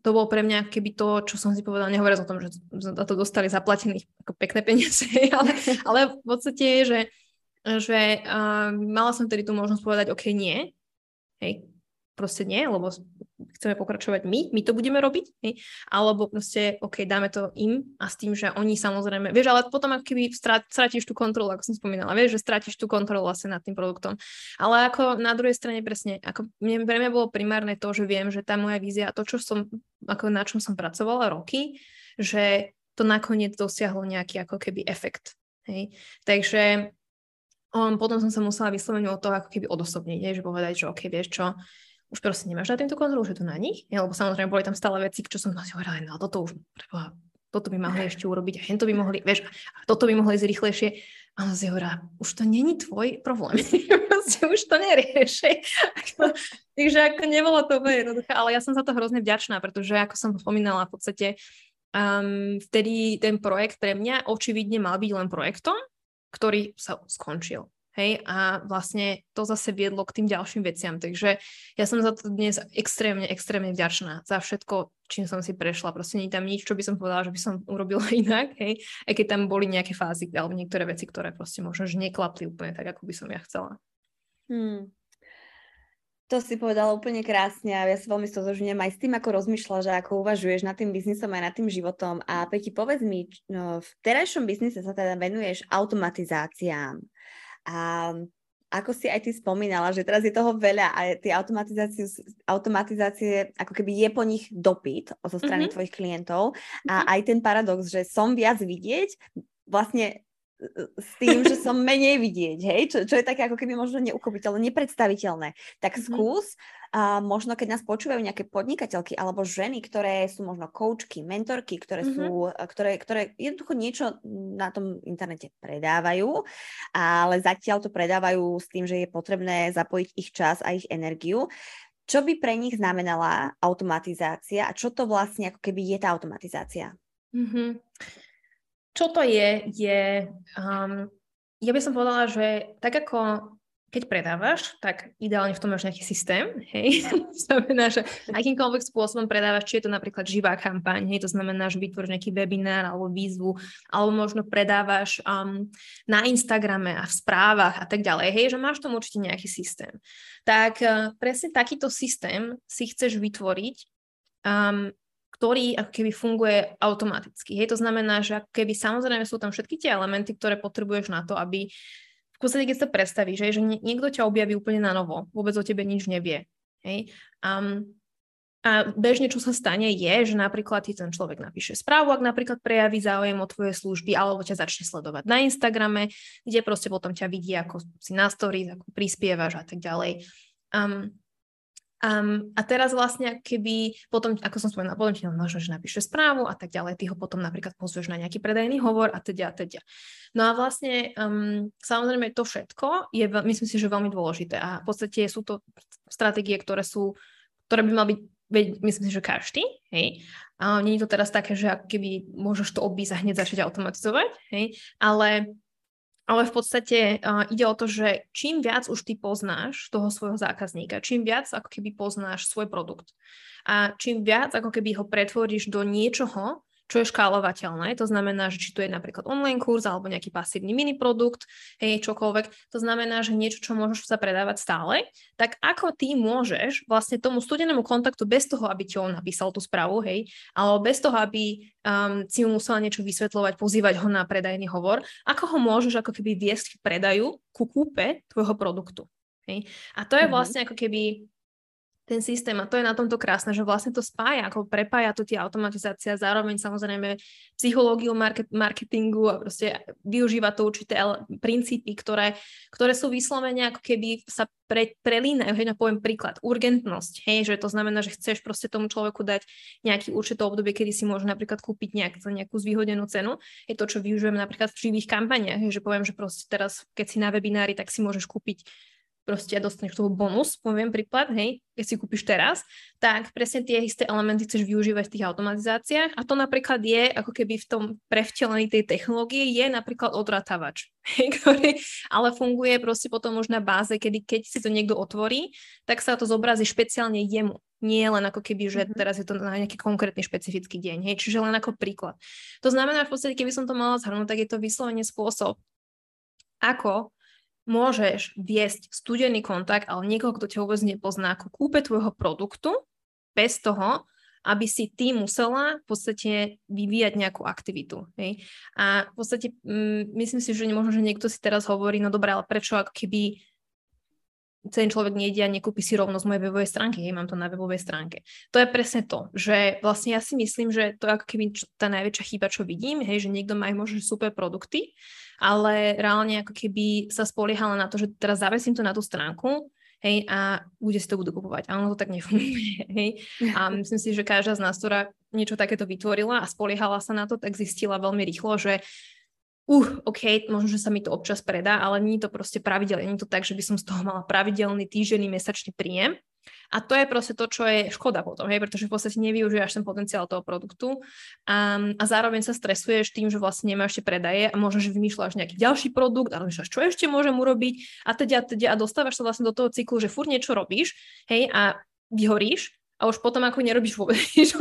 to bolo pre mňa keby to, čo som si povedala, nehovoriac o tom, že za to dostali zaplatených ako pekné peniaze, ale, ale v podstate je, že, že uh, mala som tedy tú možnosť povedať, OK, nie, hej, proste nie, lebo chceme pokračovať my, my to budeme robiť, hej? alebo proste, OK, dáme to im a s tým, že oni samozrejme, vieš, ale potom ako keby stratíš tú kontrolu, ako som spomínala, vieš, že stratíš tú kontrolu vlastne nad tým produktom. Ale ako na druhej strane presne, ako mne, pre mňa bolo primárne to, že viem, že tá moja vízia, to, čo som, ako na čom som pracovala roky, že to nakoniec dosiahlo nejaký ako keby efekt. Hej? Takže um, potom som sa musela vyslovene od toho ako keby odosobniť, že povedať, že OK, vieš čo, už proste nemáš na týmto kontrolu, že to na nich, ja, lebo samozrejme boli tam stále veci, čo som si hovorila, no toto už, preboha, toto by mohli ešte urobiť a hento by mohli, vieš, a toto by mohli ísť rýchlejšie. A on si hovorila, už to není tvoj problém, proste už to nerieši. Takže ako nebolo to úplne jednoduché, ale ja som za to hrozne vďačná, pretože ako som spomínala, v podstate um, vtedy ten projekt pre mňa očividne mal byť len projektom, ktorý sa skončil. Hej, a vlastne to zase viedlo k tým ďalším veciam. Takže ja som za to dnes extrémne, extrémne vďačná za všetko, čím som si prešla. Proste nie tam nič, čo by som povedala, že by som urobila inak, hej, aj keď tam boli nejaké fázy alebo niektoré veci, ktoré proste možno že neklapli úplne tak, ako by som ja chcela. Hmm. To si povedala úplne krásne a ja sa veľmi stotožňujem aj s tým, ako rozmýšľaš a ako uvažuješ nad tým biznisom aj nad tým životom. A Peti, povedz mi, no, v terajšom biznise sa teda venuješ automatizáciám. A ako si aj ty spomínala, že teraz je toho veľa a tie automatizácie, automatizácie ako keby je po nich dopyt zo strany mm-hmm. tvojich klientov a mm-hmm. aj ten paradox, že som viac vidieť, vlastne s tým, že som menej vidieť, hej, čo, čo je také ako keby možno neukopiteľné, nepredstaviteľné. Tak mm-hmm. skús, a možno keď nás počúvajú nejaké podnikateľky alebo ženy, ktoré sú možno koučky, mentorky, ktoré mm-hmm. sú, ktoré, ktoré jednoducho niečo na tom internete predávajú, ale zatiaľ to predávajú s tým, že je potrebné zapojiť ich čas a ich energiu. Čo by pre nich znamenala automatizácia a čo to vlastne ako keby je tá automatizácia? Mm-hmm čo to je, je, um, ja by som povedala, že tak ako keď predávaš, tak ideálne v tom máš nejaký systém, hej, znamená, že akýmkoľvek spôsobom predávaš, či je to napríklad živá kampaň, hej, to znamená, že vytvoríš nejaký webinár alebo výzvu, alebo možno predávaš um, na Instagrame a v správach a tak ďalej, hej, že máš tomu určite nejaký systém. Tak uh, presne takýto systém si chceš vytvoriť um, ktorý ako keby funguje automaticky. Hej, to znamená, že ako keby samozrejme sú tam všetky tie elementy, ktoré potrebuješ na to, aby v podstate, keď sa predstavíš, že niekto ťa objaví úplne na novo, vôbec o tebe nič nevie. Hej? Um, a bežne, čo sa stane, je, že napríklad ti ten človek napíše správu, ak napríklad prejaví záujem o tvoje služby, alebo ťa začne sledovať na Instagrame, kde proste potom ťa vidí, ako si na story, ako prispievaš a tak ďalej. Um, Um, a teraz vlastne keby potom, ako som spomenula, potom ti možno, že napíše správu a tak ďalej, ty ho potom napríklad pozveš na nejaký predajný hovor a teda a teda. No a vlastne um, samozrejme to všetko je, myslím si, že veľmi dôležité a v podstate sú to stratégie, ktoré sú, ktoré by mal byť, myslím si, že každý, hej. A nie je to teraz také, že keby môžeš to obísť a hneď začať automatizovať, hej, ale ale v podstate uh, ide o to, že čím viac už ty poznáš toho svojho zákazníka, čím viac ako keby poznáš svoj produkt a čím viac ako keby ho pretvoríš do niečoho, čo je škálovateľné. To znamená, že či to je napríklad online kurz alebo nejaký pasívny mini produkt, hej, čokoľvek. To znamená, že niečo, čo môžeš sa predávať stále, tak ako ty môžeš vlastne tomu studenému kontaktu bez toho, aby ti on napísal tú správu, hej, alebo bez toho, aby um, si mu musela niečo vysvetľovať, pozývať ho na predajný hovor, ako ho môžeš ako keby viesť k predaju ku kúpe tvojho produktu. Hej. A to je mhm. vlastne ako keby ten systém a to je na tomto krásne, že vlastne to spája, ako prepája to tie automatizácia, zároveň samozrejme psychológiu market, marketingu a proste využíva to určité princípy, ktoré, ktoré sú vyslovene ako keby sa pre, prelínajú, hej, no poviem príklad, urgentnosť, hej, že to znamená, že chceš proste tomu človeku dať nejaký určité obdobie, kedy si môže napríklad kúpiť nejak za nejakú zvýhodenú cenu, je to, čo využijeme napríklad v živých kampaniach, že poviem, že proste teraz, keď si na webinári, tak si môžeš kúpiť proste dostaneš toho bonus, poviem príklad, hej, keď si kúpiš teraz, tak presne tie isté elementy chceš využívať v tých automatizáciách a to napríklad je, ako keby v tom prevtelení tej technológie, je napríklad odratavač, hej, ktorý ale funguje proste potom už na báze, kedy keď si to niekto otvorí, tak sa to zobrazí špeciálne jemu. Nie len ako keby, že mhm. teraz je to na nejaký konkrétny špecifický deň, hej, čiže len ako príklad. To znamená, v podstate, keby som to mala zhrnúť, tak je to vyslovene spôsob, ako môžeš viesť studený kontakt, ale niekoho, kto ťa vôbec nepozná, ako kúpe tvojho produktu, bez toho, aby si ty musela v podstate vyvíjať nejakú aktivitu. Hej? A v podstate mm, myslím si, že možno, že niekto si teraz hovorí, no dobré, ale prečo ako keby ten človek nejde a nekúpi si rovno z mojej webovej stránky, hej, mám to na webovej stránke. To je presne to, že vlastne ja si myslím, že to je ako keby tá najväčšia chyba, čo vidím, hej, že niekto má možno super produkty, ale reálne ako keby sa spoliehala na to, že teraz zavesím to na tú stránku, hej, a bude si to budú kupovať. A ono to tak nefunguje, hej. A myslím si, že každá z nás, ktorá niečo takéto vytvorila a spoliehala sa na to, tak zistila veľmi rýchlo, že uh, OK, možno, že sa mi to občas predá, ale nie je to proste pravidelné. Nie je to tak, že by som z toho mala pravidelný týždenný mesačný príjem. A to je proste to, čo je škoda potom, hej, pretože v podstate nevyužívaš ten potenciál toho produktu a, a zároveň sa stresuješ tým, že vlastne nemáš ešte predaje a možno, že vymýšľaš nejaký ďalší produkt a rozmýšľaš, čo ešte môžem urobiť a teda, teda a dostávaš sa vlastne do toho cyklu, že furt niečo robíš, hej, a vyhoríš a už potom ako nerobíš vôbec nič.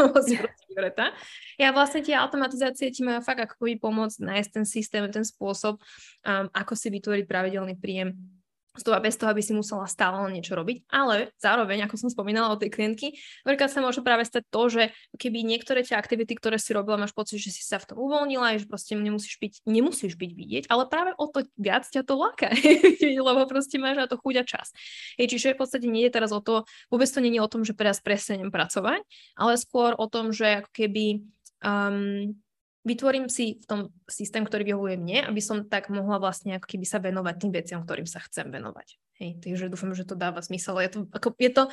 Ja vlastne tie automatizácie ti majú fakt ako pomôcť nájsť ten systém, ten spôsob, um, ako si vytvoriť pravidelný príjem z toho, bez toho, aby si musela stále niečo robiť. Ale zároveň, ako som spomínala o tej klientky, veľká sa môže práve stať to, že keby niektoré tie aktivity, ktoré si robila, máš pocit, že si sa v tom uvoľnila, že proste nemusíš byť, nemusíš byť vidieť, ale práve o to viac ťa to láka, lebo proste máš na to chuť a čas. Hej, čiže v podstate nie je teraz o to, vôbec to nie je o tom, že teraz prestanem pracovať, ale skôr o tom, že ako keby um, vytvorím si v tom systém, ktorý vyhovuje mne, aby som tak mohla vlastne ako keby sa venovať tým veciam, ktorým sa chcem venovať. Hej, takže dúfam, že to dáva zmysel. Je to, ako, je to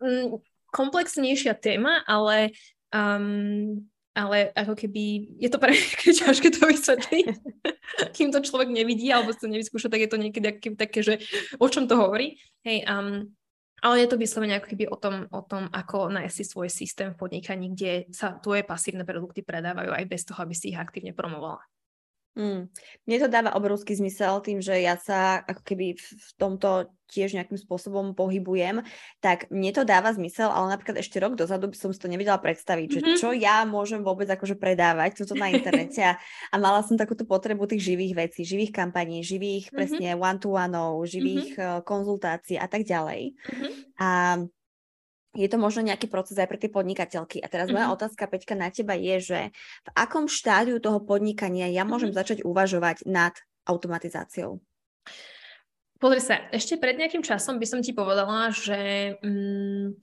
mm, komplexnejšia téma, ale, um, ale ako keby je to pre mňa ťažké to vysvetliť. Kým to človek nevidí alebo to nevyskúša, tak je to niekedy také, že o čom to hovorí. Hej, um, ale je to vyslovene ako keby o tom, o tom, ako nájsť si svoj systém v podnikaní, kde sa tvoje pasívne produkty predávajú aj bez toho, aby si ich aktívne promovala. Mm. Mne to dáva obrovský zmysel tým, že ja sa ako keby v tomto tiež nejakým spôsobom pohybujem, tak mne to dáva zmysel, ale napríklad ešte rok dozadu by som si to nevedela predstaviť, mm-hmm. že mhm. čo ja môžem vôbec akože predávať toto na internete a, a mala som takúto potrebu tých živých vecí, živých kampaní, živých mm-hmm. presne one-to-one, živých mm-hmm. konzultácií a tak ďalej. Mm-hmm. A je to možno nejaký proces aj pre tie podnikateľky. A teraz mm-hmm. moja otázka, Peťka, na teba je, že v akom štádiu toho podnikania ja môžem mm-hmm. začať uvažovať nad automatizáciou? Pozri sa, ešte pred nejakým časom by som ti povedala, že, mm,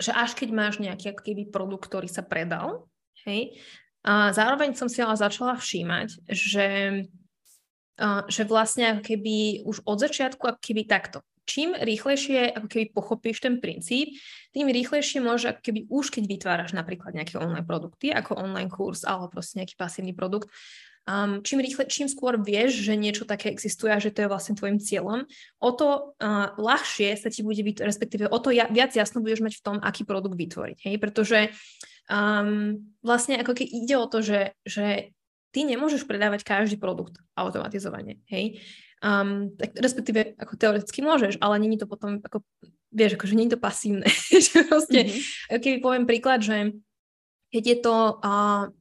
že až keď máš nejaký keby produkt, ktorý sa predal, hej, a zároveň som si ale začala všímať, že, a, že vlastne keby už od začiatku keby takto čím rýchlejšie ako keby pochopíš ten princíp, tým rýchlejšie môže ako keby už keď vytváraš napríklad nejaké online produkty, ako online kurz alebo proste nejaký pasívny produkt, um, čím, rýchle, čím skôr vieš, že niečo také existuje a že to je vlastne tvojim cieľom, o to uh, ľahšie sa ti bude vytvoriť, respektíve o to ja, viac jasno budeš mať v tom, aký produkt vytvoriť. Hej? Pretože um, vlastne ako keď ide o to, že, že ty nemôžeš predávať každý produkt automatizovane. Hej? Um, tak respektíve ako teoreticky môžeš, ale není to potom ako, vieš, akože není to pasívne. že proste, mm-hmm. keby poviem príklad, že keď je to uh,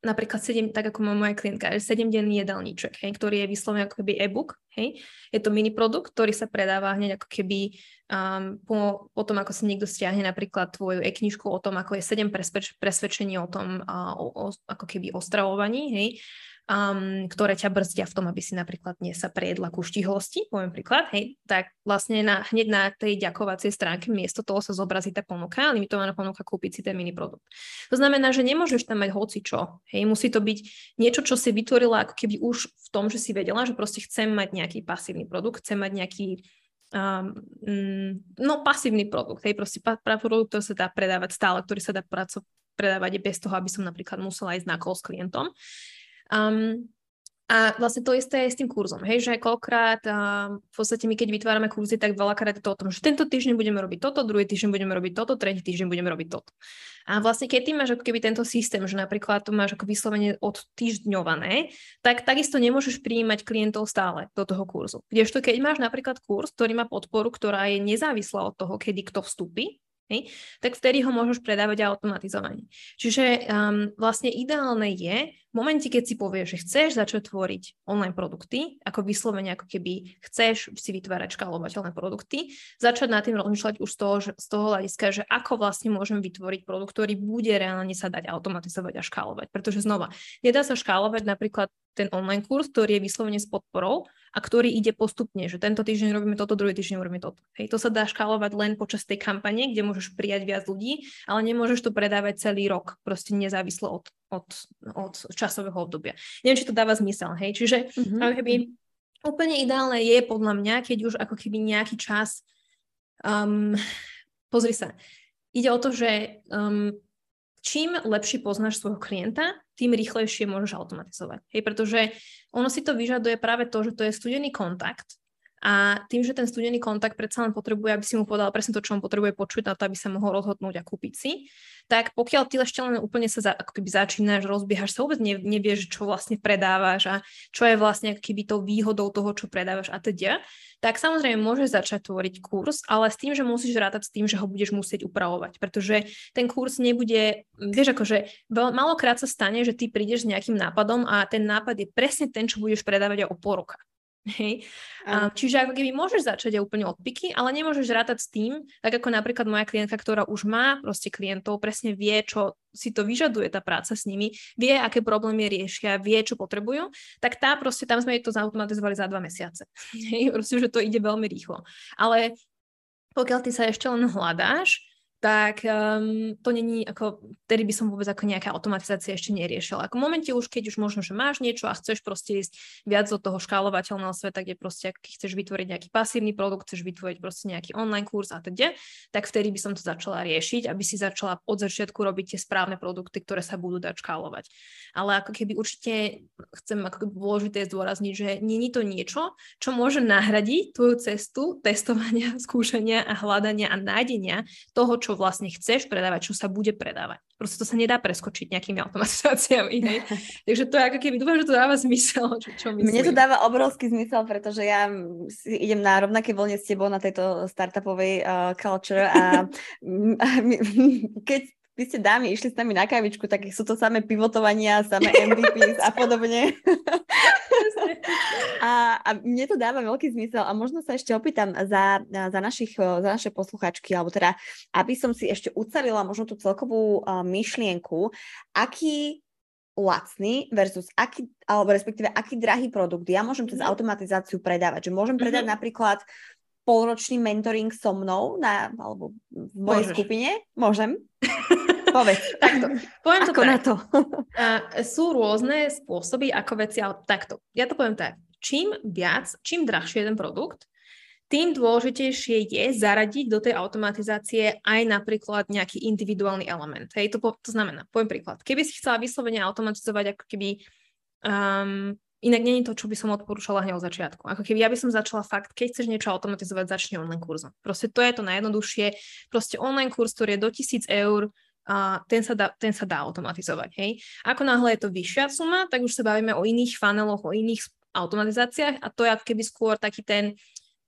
napríklad 7, tak ako má moja klientka, 7-denný jedálniček, hej, ktorý je vyslovený ako keby e-book, hej. Je to mini produkt, ktorý sa predáva hneď ako keby um, po, po tom, ako si niekto stiahne napríklad tvoju e-knižku o tom, ako je 7 presvedčení o tom, uh, o, o, ako keby o stravovaní, hej um, ktoré ťa brzdia v tom, aby si napríklad dnes sa prejedla ku štihlosti, poviem príklad, hej, tak vlastne na, hneď na tej ďakovacej stránke miesto toho sa zobrazí tá ponuka, limitovaná ponuka kúpiť si ten mini produkt. To znamená, že nemôžeš tam mať hoci čo, hej, musí to byť niečo, čo si vytvorila ako keby už v tom, že si vedela, že proste chcem mať nejaký pasívny produkt, chcem mať nejaký um, no pasívny produkt, hej, proste pa, produkt, ktorý sa dá predávať stále, ktorý sa dá praco- predávať bez toho, aby som napríklad musela ísť na call s klientom. Um, a vlastne to isté je s tým kurzom, hej, že koľkrát um, v podstate my keď vytvárame kurzy, tak veľakrát je to o tom, že tento týždeň budeme robiť toto, druhý týždeň budeme robiť toto, tretí týždeň budeme robiť toto. A vlastne keď ty máš ako keby tento systém, že napríklad to máš ako vyslovene od tak takisto nemôžeš prijímať klientov stále do toho kurzu. Kdežto keď máš napríklad kurz, ktorý má podporu, ktorá je nezávislá od toho, kedy kto vstúpi, hej, tak vtedy ho môžeš predávať automatizovane. Čiže um, vlastne ideálne je, v momente, keď si povieš, že chceš začať tvoriť online produkty, ako vyslovene, ako keby chceš si vytvárať škálovateľné produkty, začať nad tým rozmýšľať už z toho, že, z toho hľadiska, že ako vlastne môžem vytvoriť produkt, ktorý bude reálne sa dať automatizovať a škálovať. Pretože znova, nedá sa škálovať napríklad ten online kurz, ktorý je vyslovene s podporou a ktorý ide postupne, že tento týždeň robíme toto, druhý týždeň robíme toto. Hej, to sa dá škálovať len počas tej kampane, kde môžeš prijať viac ľudí, ale nemôžeš to predávať celý rok, proste nezávislo od, od, od časového obdobia. Neviem, či to dáva zmysel, hej, čiže mm-hmm. ako keby úplne ideálne je podľa mňa, keď už ako keby nejaký čas um, pozri sa, ide o to, že um, čím lepšie poznáš svojho klienta, tým rýchlejšie môžeš automatizovať. Hej, pretože ono si to vyžaduje práve to, že to je studený kontakt a tým, že ten studený kontakt predsa len potrebuje, aby si mu povedal presne to, čo on potrebuje počuť na to, aby sa mohol rozhodnúť a kúpiť si, tak pokiaľ ty ešte len úplne sa za, ako keby začínaš, rozbiehaš sa, vôbec ne, nevieš, čo vlastne predávaš a čo je vlastne keby tou výhodou toho, čo predávaš a teda, tak samozrejme môžeš začať tvoriť kurz, ale s tým, že musíš rátať s tým, že ho budeš musieť upravovať, pretože ten kurz nebude, vieš akože malokrát sa stane, že ty prídeš s nejakým nápadom a ten nápad je presne ten, čo budeš predávať aj o pol roka. Hej. Um, čiže ako keby môžeš začať aj úplne od piky, ale nemôžeš rátať s tým, tak ako napríklad moja klientka, ktorá už má proste klientov, presne vie, čo si to vyžaduje tá práca s nimi, vie, aké problémy riešia, vie, čo potrebujú, tak tá proste, tam sme jej to zautomatizovali za dva mesiace. Hej, proste, že to ide veľmi rýchlo. Ale pokiaľ ty sa ešte len hľadáš, tak um, to není ako, tedy by som vôbec ako nejaká automatizácia ešte neriešila. Ako v momente už, keď už možno, že máš niečo a chceš proste ísť viac do toho škálovateľného sveta, kde proste, ak chceš vytvoriť nejaký pasívny produkt, chceš vytvoriť proste nejaký online kurz a teda, tak vtedy by som to začala riešiť, aby si začala od začiatku robiť tie správne produkty, ktoré sa budú dať škálovať. Ale ako keby určite chcem ako keby dôležité zdôrazniť, že není to niečo, čo môže nahradiť tvoju cestu testovania, skúšania a hľadania a nájdenia toho, čo čo vlastne chceš predávať, čo sa bude predávať. Proste to sa nedá preskočiť nejakými automatizáciami. Hej. Takže to je ako keby, dúfam, že to dáva zmysel, čo, čo myslím. Mne to dáva obrovský zmysel, pretože ja si idem na rovnaké vlne s tebou na tejto startupovej uh, culture a keď vy ste dámy išli s nami na kavičku, tak sú to samé pivotovania, samé MVPs a podobne. a, a mne to dáva veľký zmysel a možno sa ešte opýtam za, za, našich, za naše posluchačky, alebo teda, aby som si ešte ucelila možno tú celkovú uh, myšlienku, aký lacný versus aký, alebo respektíve aký drahý produkt ja môžem cez mhm. automatizáciu predávať. Že môžem predať mm-hmm. napríklad polročný mentoring so mnou na, alebo v mojej Môžeš. skupine? Môžem. Povedz. Takto. Poviem ako to na to? uh, sú rôzne spôsoby, ako veci, ale takto. Ja to poviem tak. Čím viac, čím drahšie je ten produkt, tým dôležitejšie je zaradiť do tej automatizácie aj napríklad nejaký individuálny element. Hej, to, to znamená, poviem príklad. Keby si chcela vyslovene automatizovať ako keby um, Inak není to, čo by som odporúčala hneď od začiatku. Ako keby ja by som začala fakt, keď chceš niečo automatizovať, začni online kurzom. Proste to je to najjednoduchšie. Proste online kurz, ktorý je do 1000 eur, a ten sa, dá, ten sa dá automatizovať. Hej. Ako náhle je to vyššia suma, tak už sa bavíme o iných funeloch, o iných automatizáciách a to je keby skôr taký ten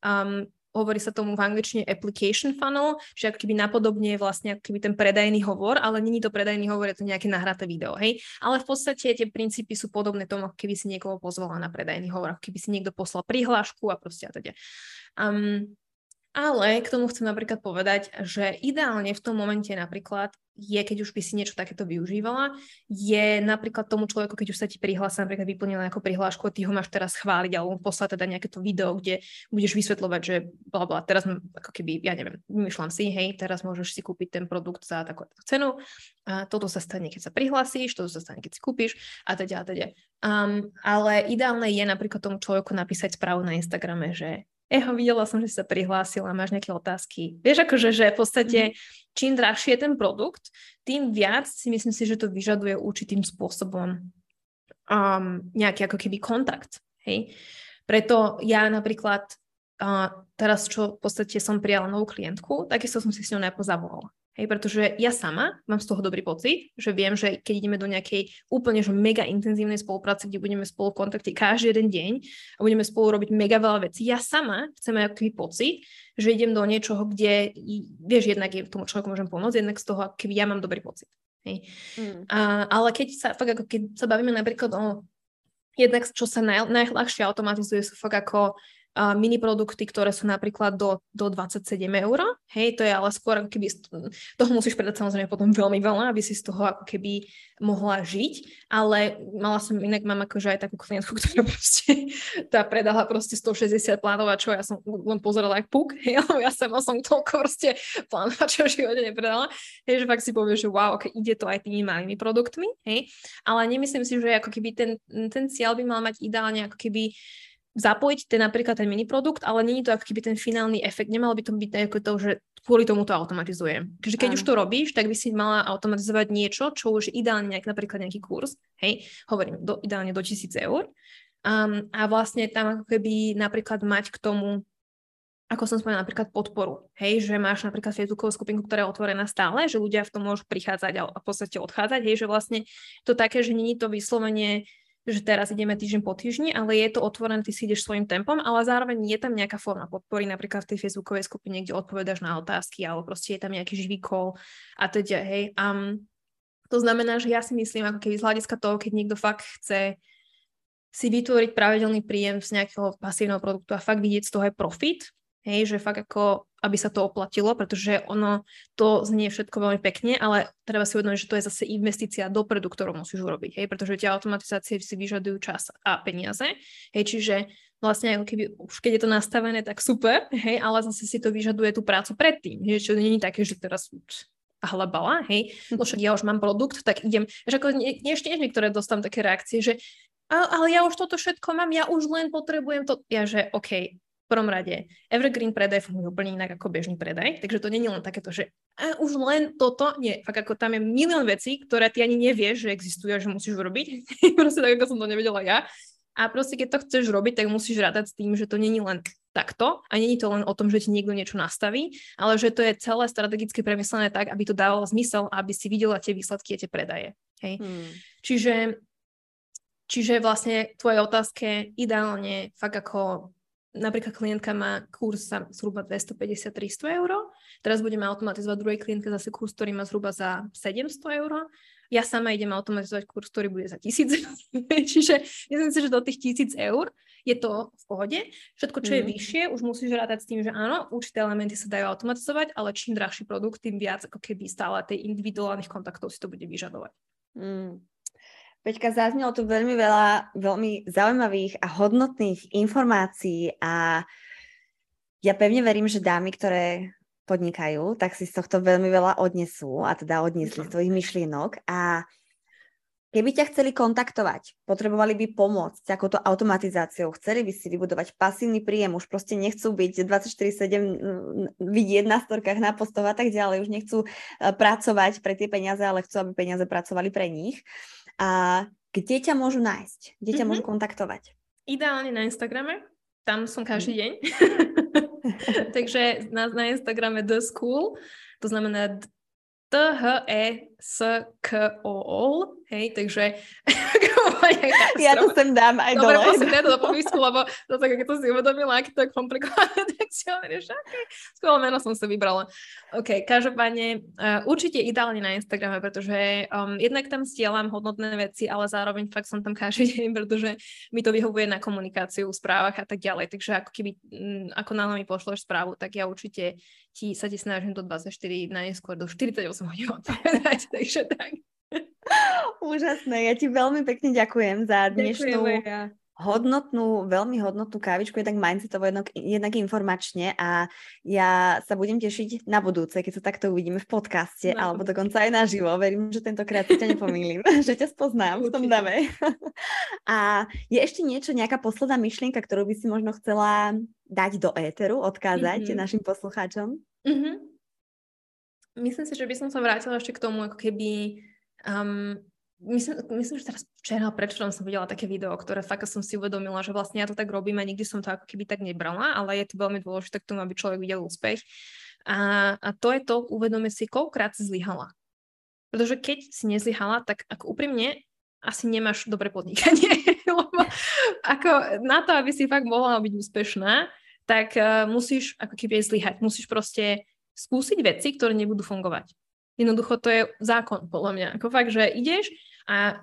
um, hovorí sa tomu v angličtine application funnel, že ako keby napodobne je vlastne ako keby ten predajný hovor, ale není to predajný hovor, je to nejaké nahraté video, hej. Ale v podstate tie princípy sú podobné tomu, ako keby si niekoho pozvala na predajný hovor, ako keby si niekto poslal prihlášku a proste a teda. Um, ale k tomu chcem napríklad povedať, že ideálne v tom momente napríklad je, keď už by si niečo takéto využívala, je napríklad tomu človeku, keď už sa ti prihlása, napríklad vyplnila nejakú prihlášku a ty ho máš teraz chváliť alebo poslať teda nejaké to video, kde budeš vysvetľovať, že bla bla, teraz ako keby, ja neviem, vymýšľam si, hej, teraz môžeš si kúpiť ten produkt za takú cenu a toto sa stane, keď sa prihlásiš, toto sa stane, keď si kúpiš a teda a teda. Um, ale ideálne je napríklad tomu človeku napísať správu na Instagrame, že eho, videla som, že si sa prihlásila, máš nejaké otázky. Vieš, akože, že v podstate mm-hmm. čím drahšie je ten produkt, tým viac si myslím si, že to vyžaduje určitým spôsobom um, nejaký ako keby kontakt. Hej? Preto ja napríklad uh, teraz, čo v podstate som prijala novú klientku, takisto som si s ňou najprv zavolala. Hej, pretože ja sama mám z toho dobrý pocit, že viem, že keď ideme do nejakej úplne že mega intenzívnej spolupráce, kde budeme spolu v kontakte každý jeden deň a budeme spolu robiť mega veľa vecí, ja sama chcem mať taký pocit, že idem do niečoho, kde, vieš, jednak je tomu človeku môžem pomôcť, jednak z toho, keby ja mám dobrý pocit. Hej. Mm. A, ale keď sa, fakt ako keď sa bavíme napríklad o jednak, čo sa naj, najľahšie automatizuje, sú fakt ako uh, ktoré sú napríklad do, do 27 eur. Hej, to je ale skôr ako keby, toho musíš predať samozrejme potom veľmi veľa, aby si z toho ako keby mohla žiť, ale mala som, inak mám akože aj takú klientku, ktorá proste tá predala proste 160 plánov a čo ja som len pozerala jak puk, hej, ale ja sama som toľko proste plánov, čo v živote nepredala, hej, že fakt si povie, že wow, ok, ide to aj tými malými produktmi, hej, ale nemyslím si, že ako keby ten, ten cieľ by mal mať ideálne ako keby zapojiť ten napríklad ten mini produkt, ale není to ako keby ten finálny efekt. Nemalo by to byť ako to, že kvôli tomu to automatizujem. Takže keď Aj. už to robíš, tak by si mala automatizovať niečo, čo už ideálne nejak, napríklad nejaký kurz, hej, hovorím, do, ideálne do 1000 eur. Um, a vlastne tam ako keby napríklad mať k tomu ako som spomínala, napríklad podporu. Hej, že máš napríklad Facebookovú skupinku, ktorá je otvorená stále, že ľudia v tom môžu prichádzať a v podstate odchádzať. Hej, že vlastne to také, že není to vyslovene že teraz ideme týždeň po týždni, ale je to otvorené, ty si ideš svojim tempom, ale zároveň je tam nejaká forma podpory, napríklad v tej facebookovej skupine, kde odpovedaš na otázky, alebo proste je tam nejaký živý call a teda, hej. Um, to znamená, že ja si myslím, ako keby z hľadiska toho, keď niekto fakt chce si vytvoriť pravidelný príjem z nejakého pasívneho produktu a fakt vidieť z toho aj profit, hej, že fakt ako, aby sa to oplatilo, pretože ono, to znie všetko veľmi pekne, ale treba si uvedomiť, že to je zase investícia dopredu, ktorú musíš urobiť, hej, pretože tie automatizácie si vyžadujú čas a peniaze, hej, čiže vlastne ako keby, už keď je to nastavené, tak super, hej, ale zase si to vyžaduje tú prácu predtým, hej, čo nie je také, že teraz hlebala, hej, no však ja už mám produkt, tak idem, že ako nie, ešte niektoré dostám také reakcie, že ale ja už toto všetko mám, ja už len potrebujem to. Ja, že OK, prvom rade, evergreen predaj funguje úplne inak ako bežný predaj, takže to nie je len takéto, že a už len toto, nie, fakt ako tam je milión vecí, ktoré ty ani nevieš, že existujú a že musíš urobiť, proste tak, ako som to nevedela ja. A proste, keď to chceš robiť, tak musíš rátať s tým, že to není len takto a není to len o tom, že ti niekto niečo nastaví, ale že to je celé strategicky premyslené tak, aby to dávalo zmysel, aby si videla tie výsledky a tie predaje. Hej. Hmm. Čiže Čiže vlastne tvoje otázke ideálne fakt ako napríklad klientka má kurz za zhruba 250-300 eur, teraz budeme automatizovať druhej klientke zase kurz, ktorý má zhruba za 700 eur, ja sama idem automatizovať kurz, ktorý bude za 1000 eur, čiže myslím si, že do tých 1000 eur je to v pohode. Všetko, čo mm. je mhm. vyššie, už musíš rátať s tým, že áno, určité elementy sa dajú automatizovať, ale čím drahší produkt, tým viac ako keby stále tej individuálnych kontaktov si to bude vyžadovať. Mm. Peťka, zaznelo tu veľmi veľa veľmi zaujímavých a hodnotných informácií a ja pevne verím, že dámy, ktoré podnikajú, tak si z tohto veľmi veľa odnesú a teda odniesli z tvojich myšlienok a Keby ťa chceli kontaktovať, potrebovali by pomôcť takouto automatizáciou, chceli by si vybudovať pasívny príjem, už proste nechcú byť 24-7 vidieť na storkách, na postoch a tak ďalej, už nechcú e, pracovať pre tie peniaze, ale chcú, aby peniaze pracovali pre nich. A kde ťa môžu nájsť? Kde ťa mm-hmm. môžu kontaktovať? Ideálne na Instagrame, tam som každý mhm. deň. Takže na, na Instagrame The School, to znamená T-H-E-S-K-O-L, hej, takže ja to sem dám aj Dobre, dole. Dobre, to do popisku, lebo to tak, keď to si uvedomila, aký to je komplikované, tak si hovoríš, okay, skvelé meno som si vybrala. OK, každopádne uh, určite ideálne na Instagrame, pretože um, jednak tam stielam hodnotné veci, ale zároveň fakt som tam každý deň, pretože mi to vyhovuje na komunikáciu, v správach a tak ďalej. Takže ako keby, um, ako náhle mi pošleš správu, tak ja určite ti sa ti snažím do 24, najskôr do 48 hodín odpovedať, takže tak. Úžasné, ja ti veľmi pekne ďakujem za dnešnú ja. hodnotnú, veľmi hodnotnú kávičku, jednak mindsetovo, jednak, jednak informačne a ja sa budem tešiť na budúce, keď sa takto uvidíme v podcaste, no. alebo dokonca aj naživo. Verím, že tentokrát si ťa nepomýlim, že ťa spoznám Určite. v tom dame. a je ešte niečo, nejaká posledná myšlienka, ktorú by si možno chcela dať do éteru, odkázať mm-hmm. našim poslucháčom? Mm-hmm. Myslím si, že by som sa vrátila ešte k tomu, ako keby Um, myslím, myslím, že teraz včera, predvčerom som videla také video, ktoré fakt som si uvedomila, že vlastne ja to tak robím a nikdy som to ako keby tak nebrala, ale je to veľmi dôležité k tomu, aby človek videl úspech. A, a to je to, uvedomiť si, koľkokrát si zlyhala. Pretože keď si nezlyhala, tak ako úprimne asi nemáš dobre podnikanie. Lebo ako na to, aby si fakt mohla byť úspešná, tak uh, musíš ako keby zlyhať. Musíš proste skúsiť veci, ktoré nebudú fungovať. Jednoducho to je zákon, podľa mňa. Ako fakt, že ideš a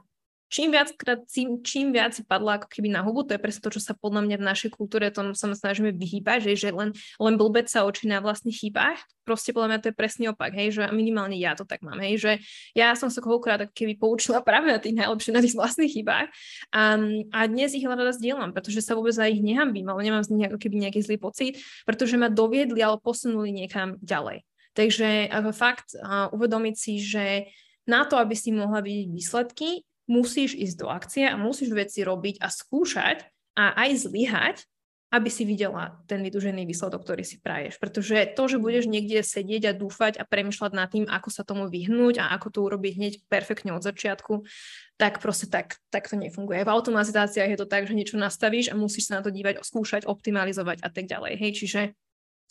čím viac, čím, čím viac si padla ako keby na hubu, to je presne to, čo sa podľa mňa v našej kultúre tomu sa snažíme vyhýbať, že, že len, len blbec sa očí na vlastných chybách. Proste podľa mňa to je presný opak, hej, že minimálne ja to tak mám, hej, že ja som sa koľkokrát keby poučila práve na tých najlepších, na tých vlastných chybách a, a dnes ich rada zdieľam, pretože sa vôbec za ich nehambím, ale nemám z nich ako keby nejaký zlý pocit, pretože ma doviedli alebo posunuli niekam ďalej. Takže ako fakt uh, uvedomiť si, že na to, aby si mohla vidieť výsledky, musíš ísť do akcie a musíš veci robiť a skúšať a aj zlyhať, aby si videla ten vydužený výsledok, ktorý si praješ. Pretože to, že budeš niekde sedieť a dúfať a premyšľať nad tým, ako sa tomu vyhnúť a ako to urobiť hneď perfektne od začiatku, tak proste tak, tak to nefunguje. V automatizáciách je to tak, že niečo nastavíš a musíš sa na to dívať, skúšať, optimalizovať a tak ďalej. Hej, čiže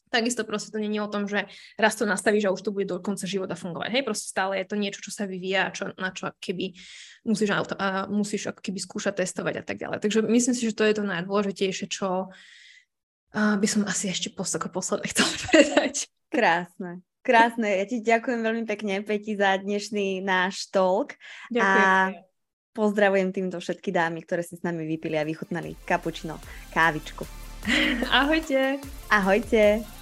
Takisto proste to není o tom, že raz to nastavíš a už to bude do konca života fungovať. Hej, proste stále je to niečo, čo sa vyvíja a čo, na čo keby musíš, auto, a musíš ako keby skúšať testovať a tak ďalej. Takže myslím si, že to je to najdôležitejšie, čo by som asi ešte pos- ako posledné chcela povedať. Krásne. Krásne, ja ti ďakujem veľmi pekne, Peti, za dnešný náš talk. Ďakujem. A Pozdravujem týmto všetky dámy, ktoré si s nami vypili a vychutnali kapučino, kávičku. Ahojte. Ahojte.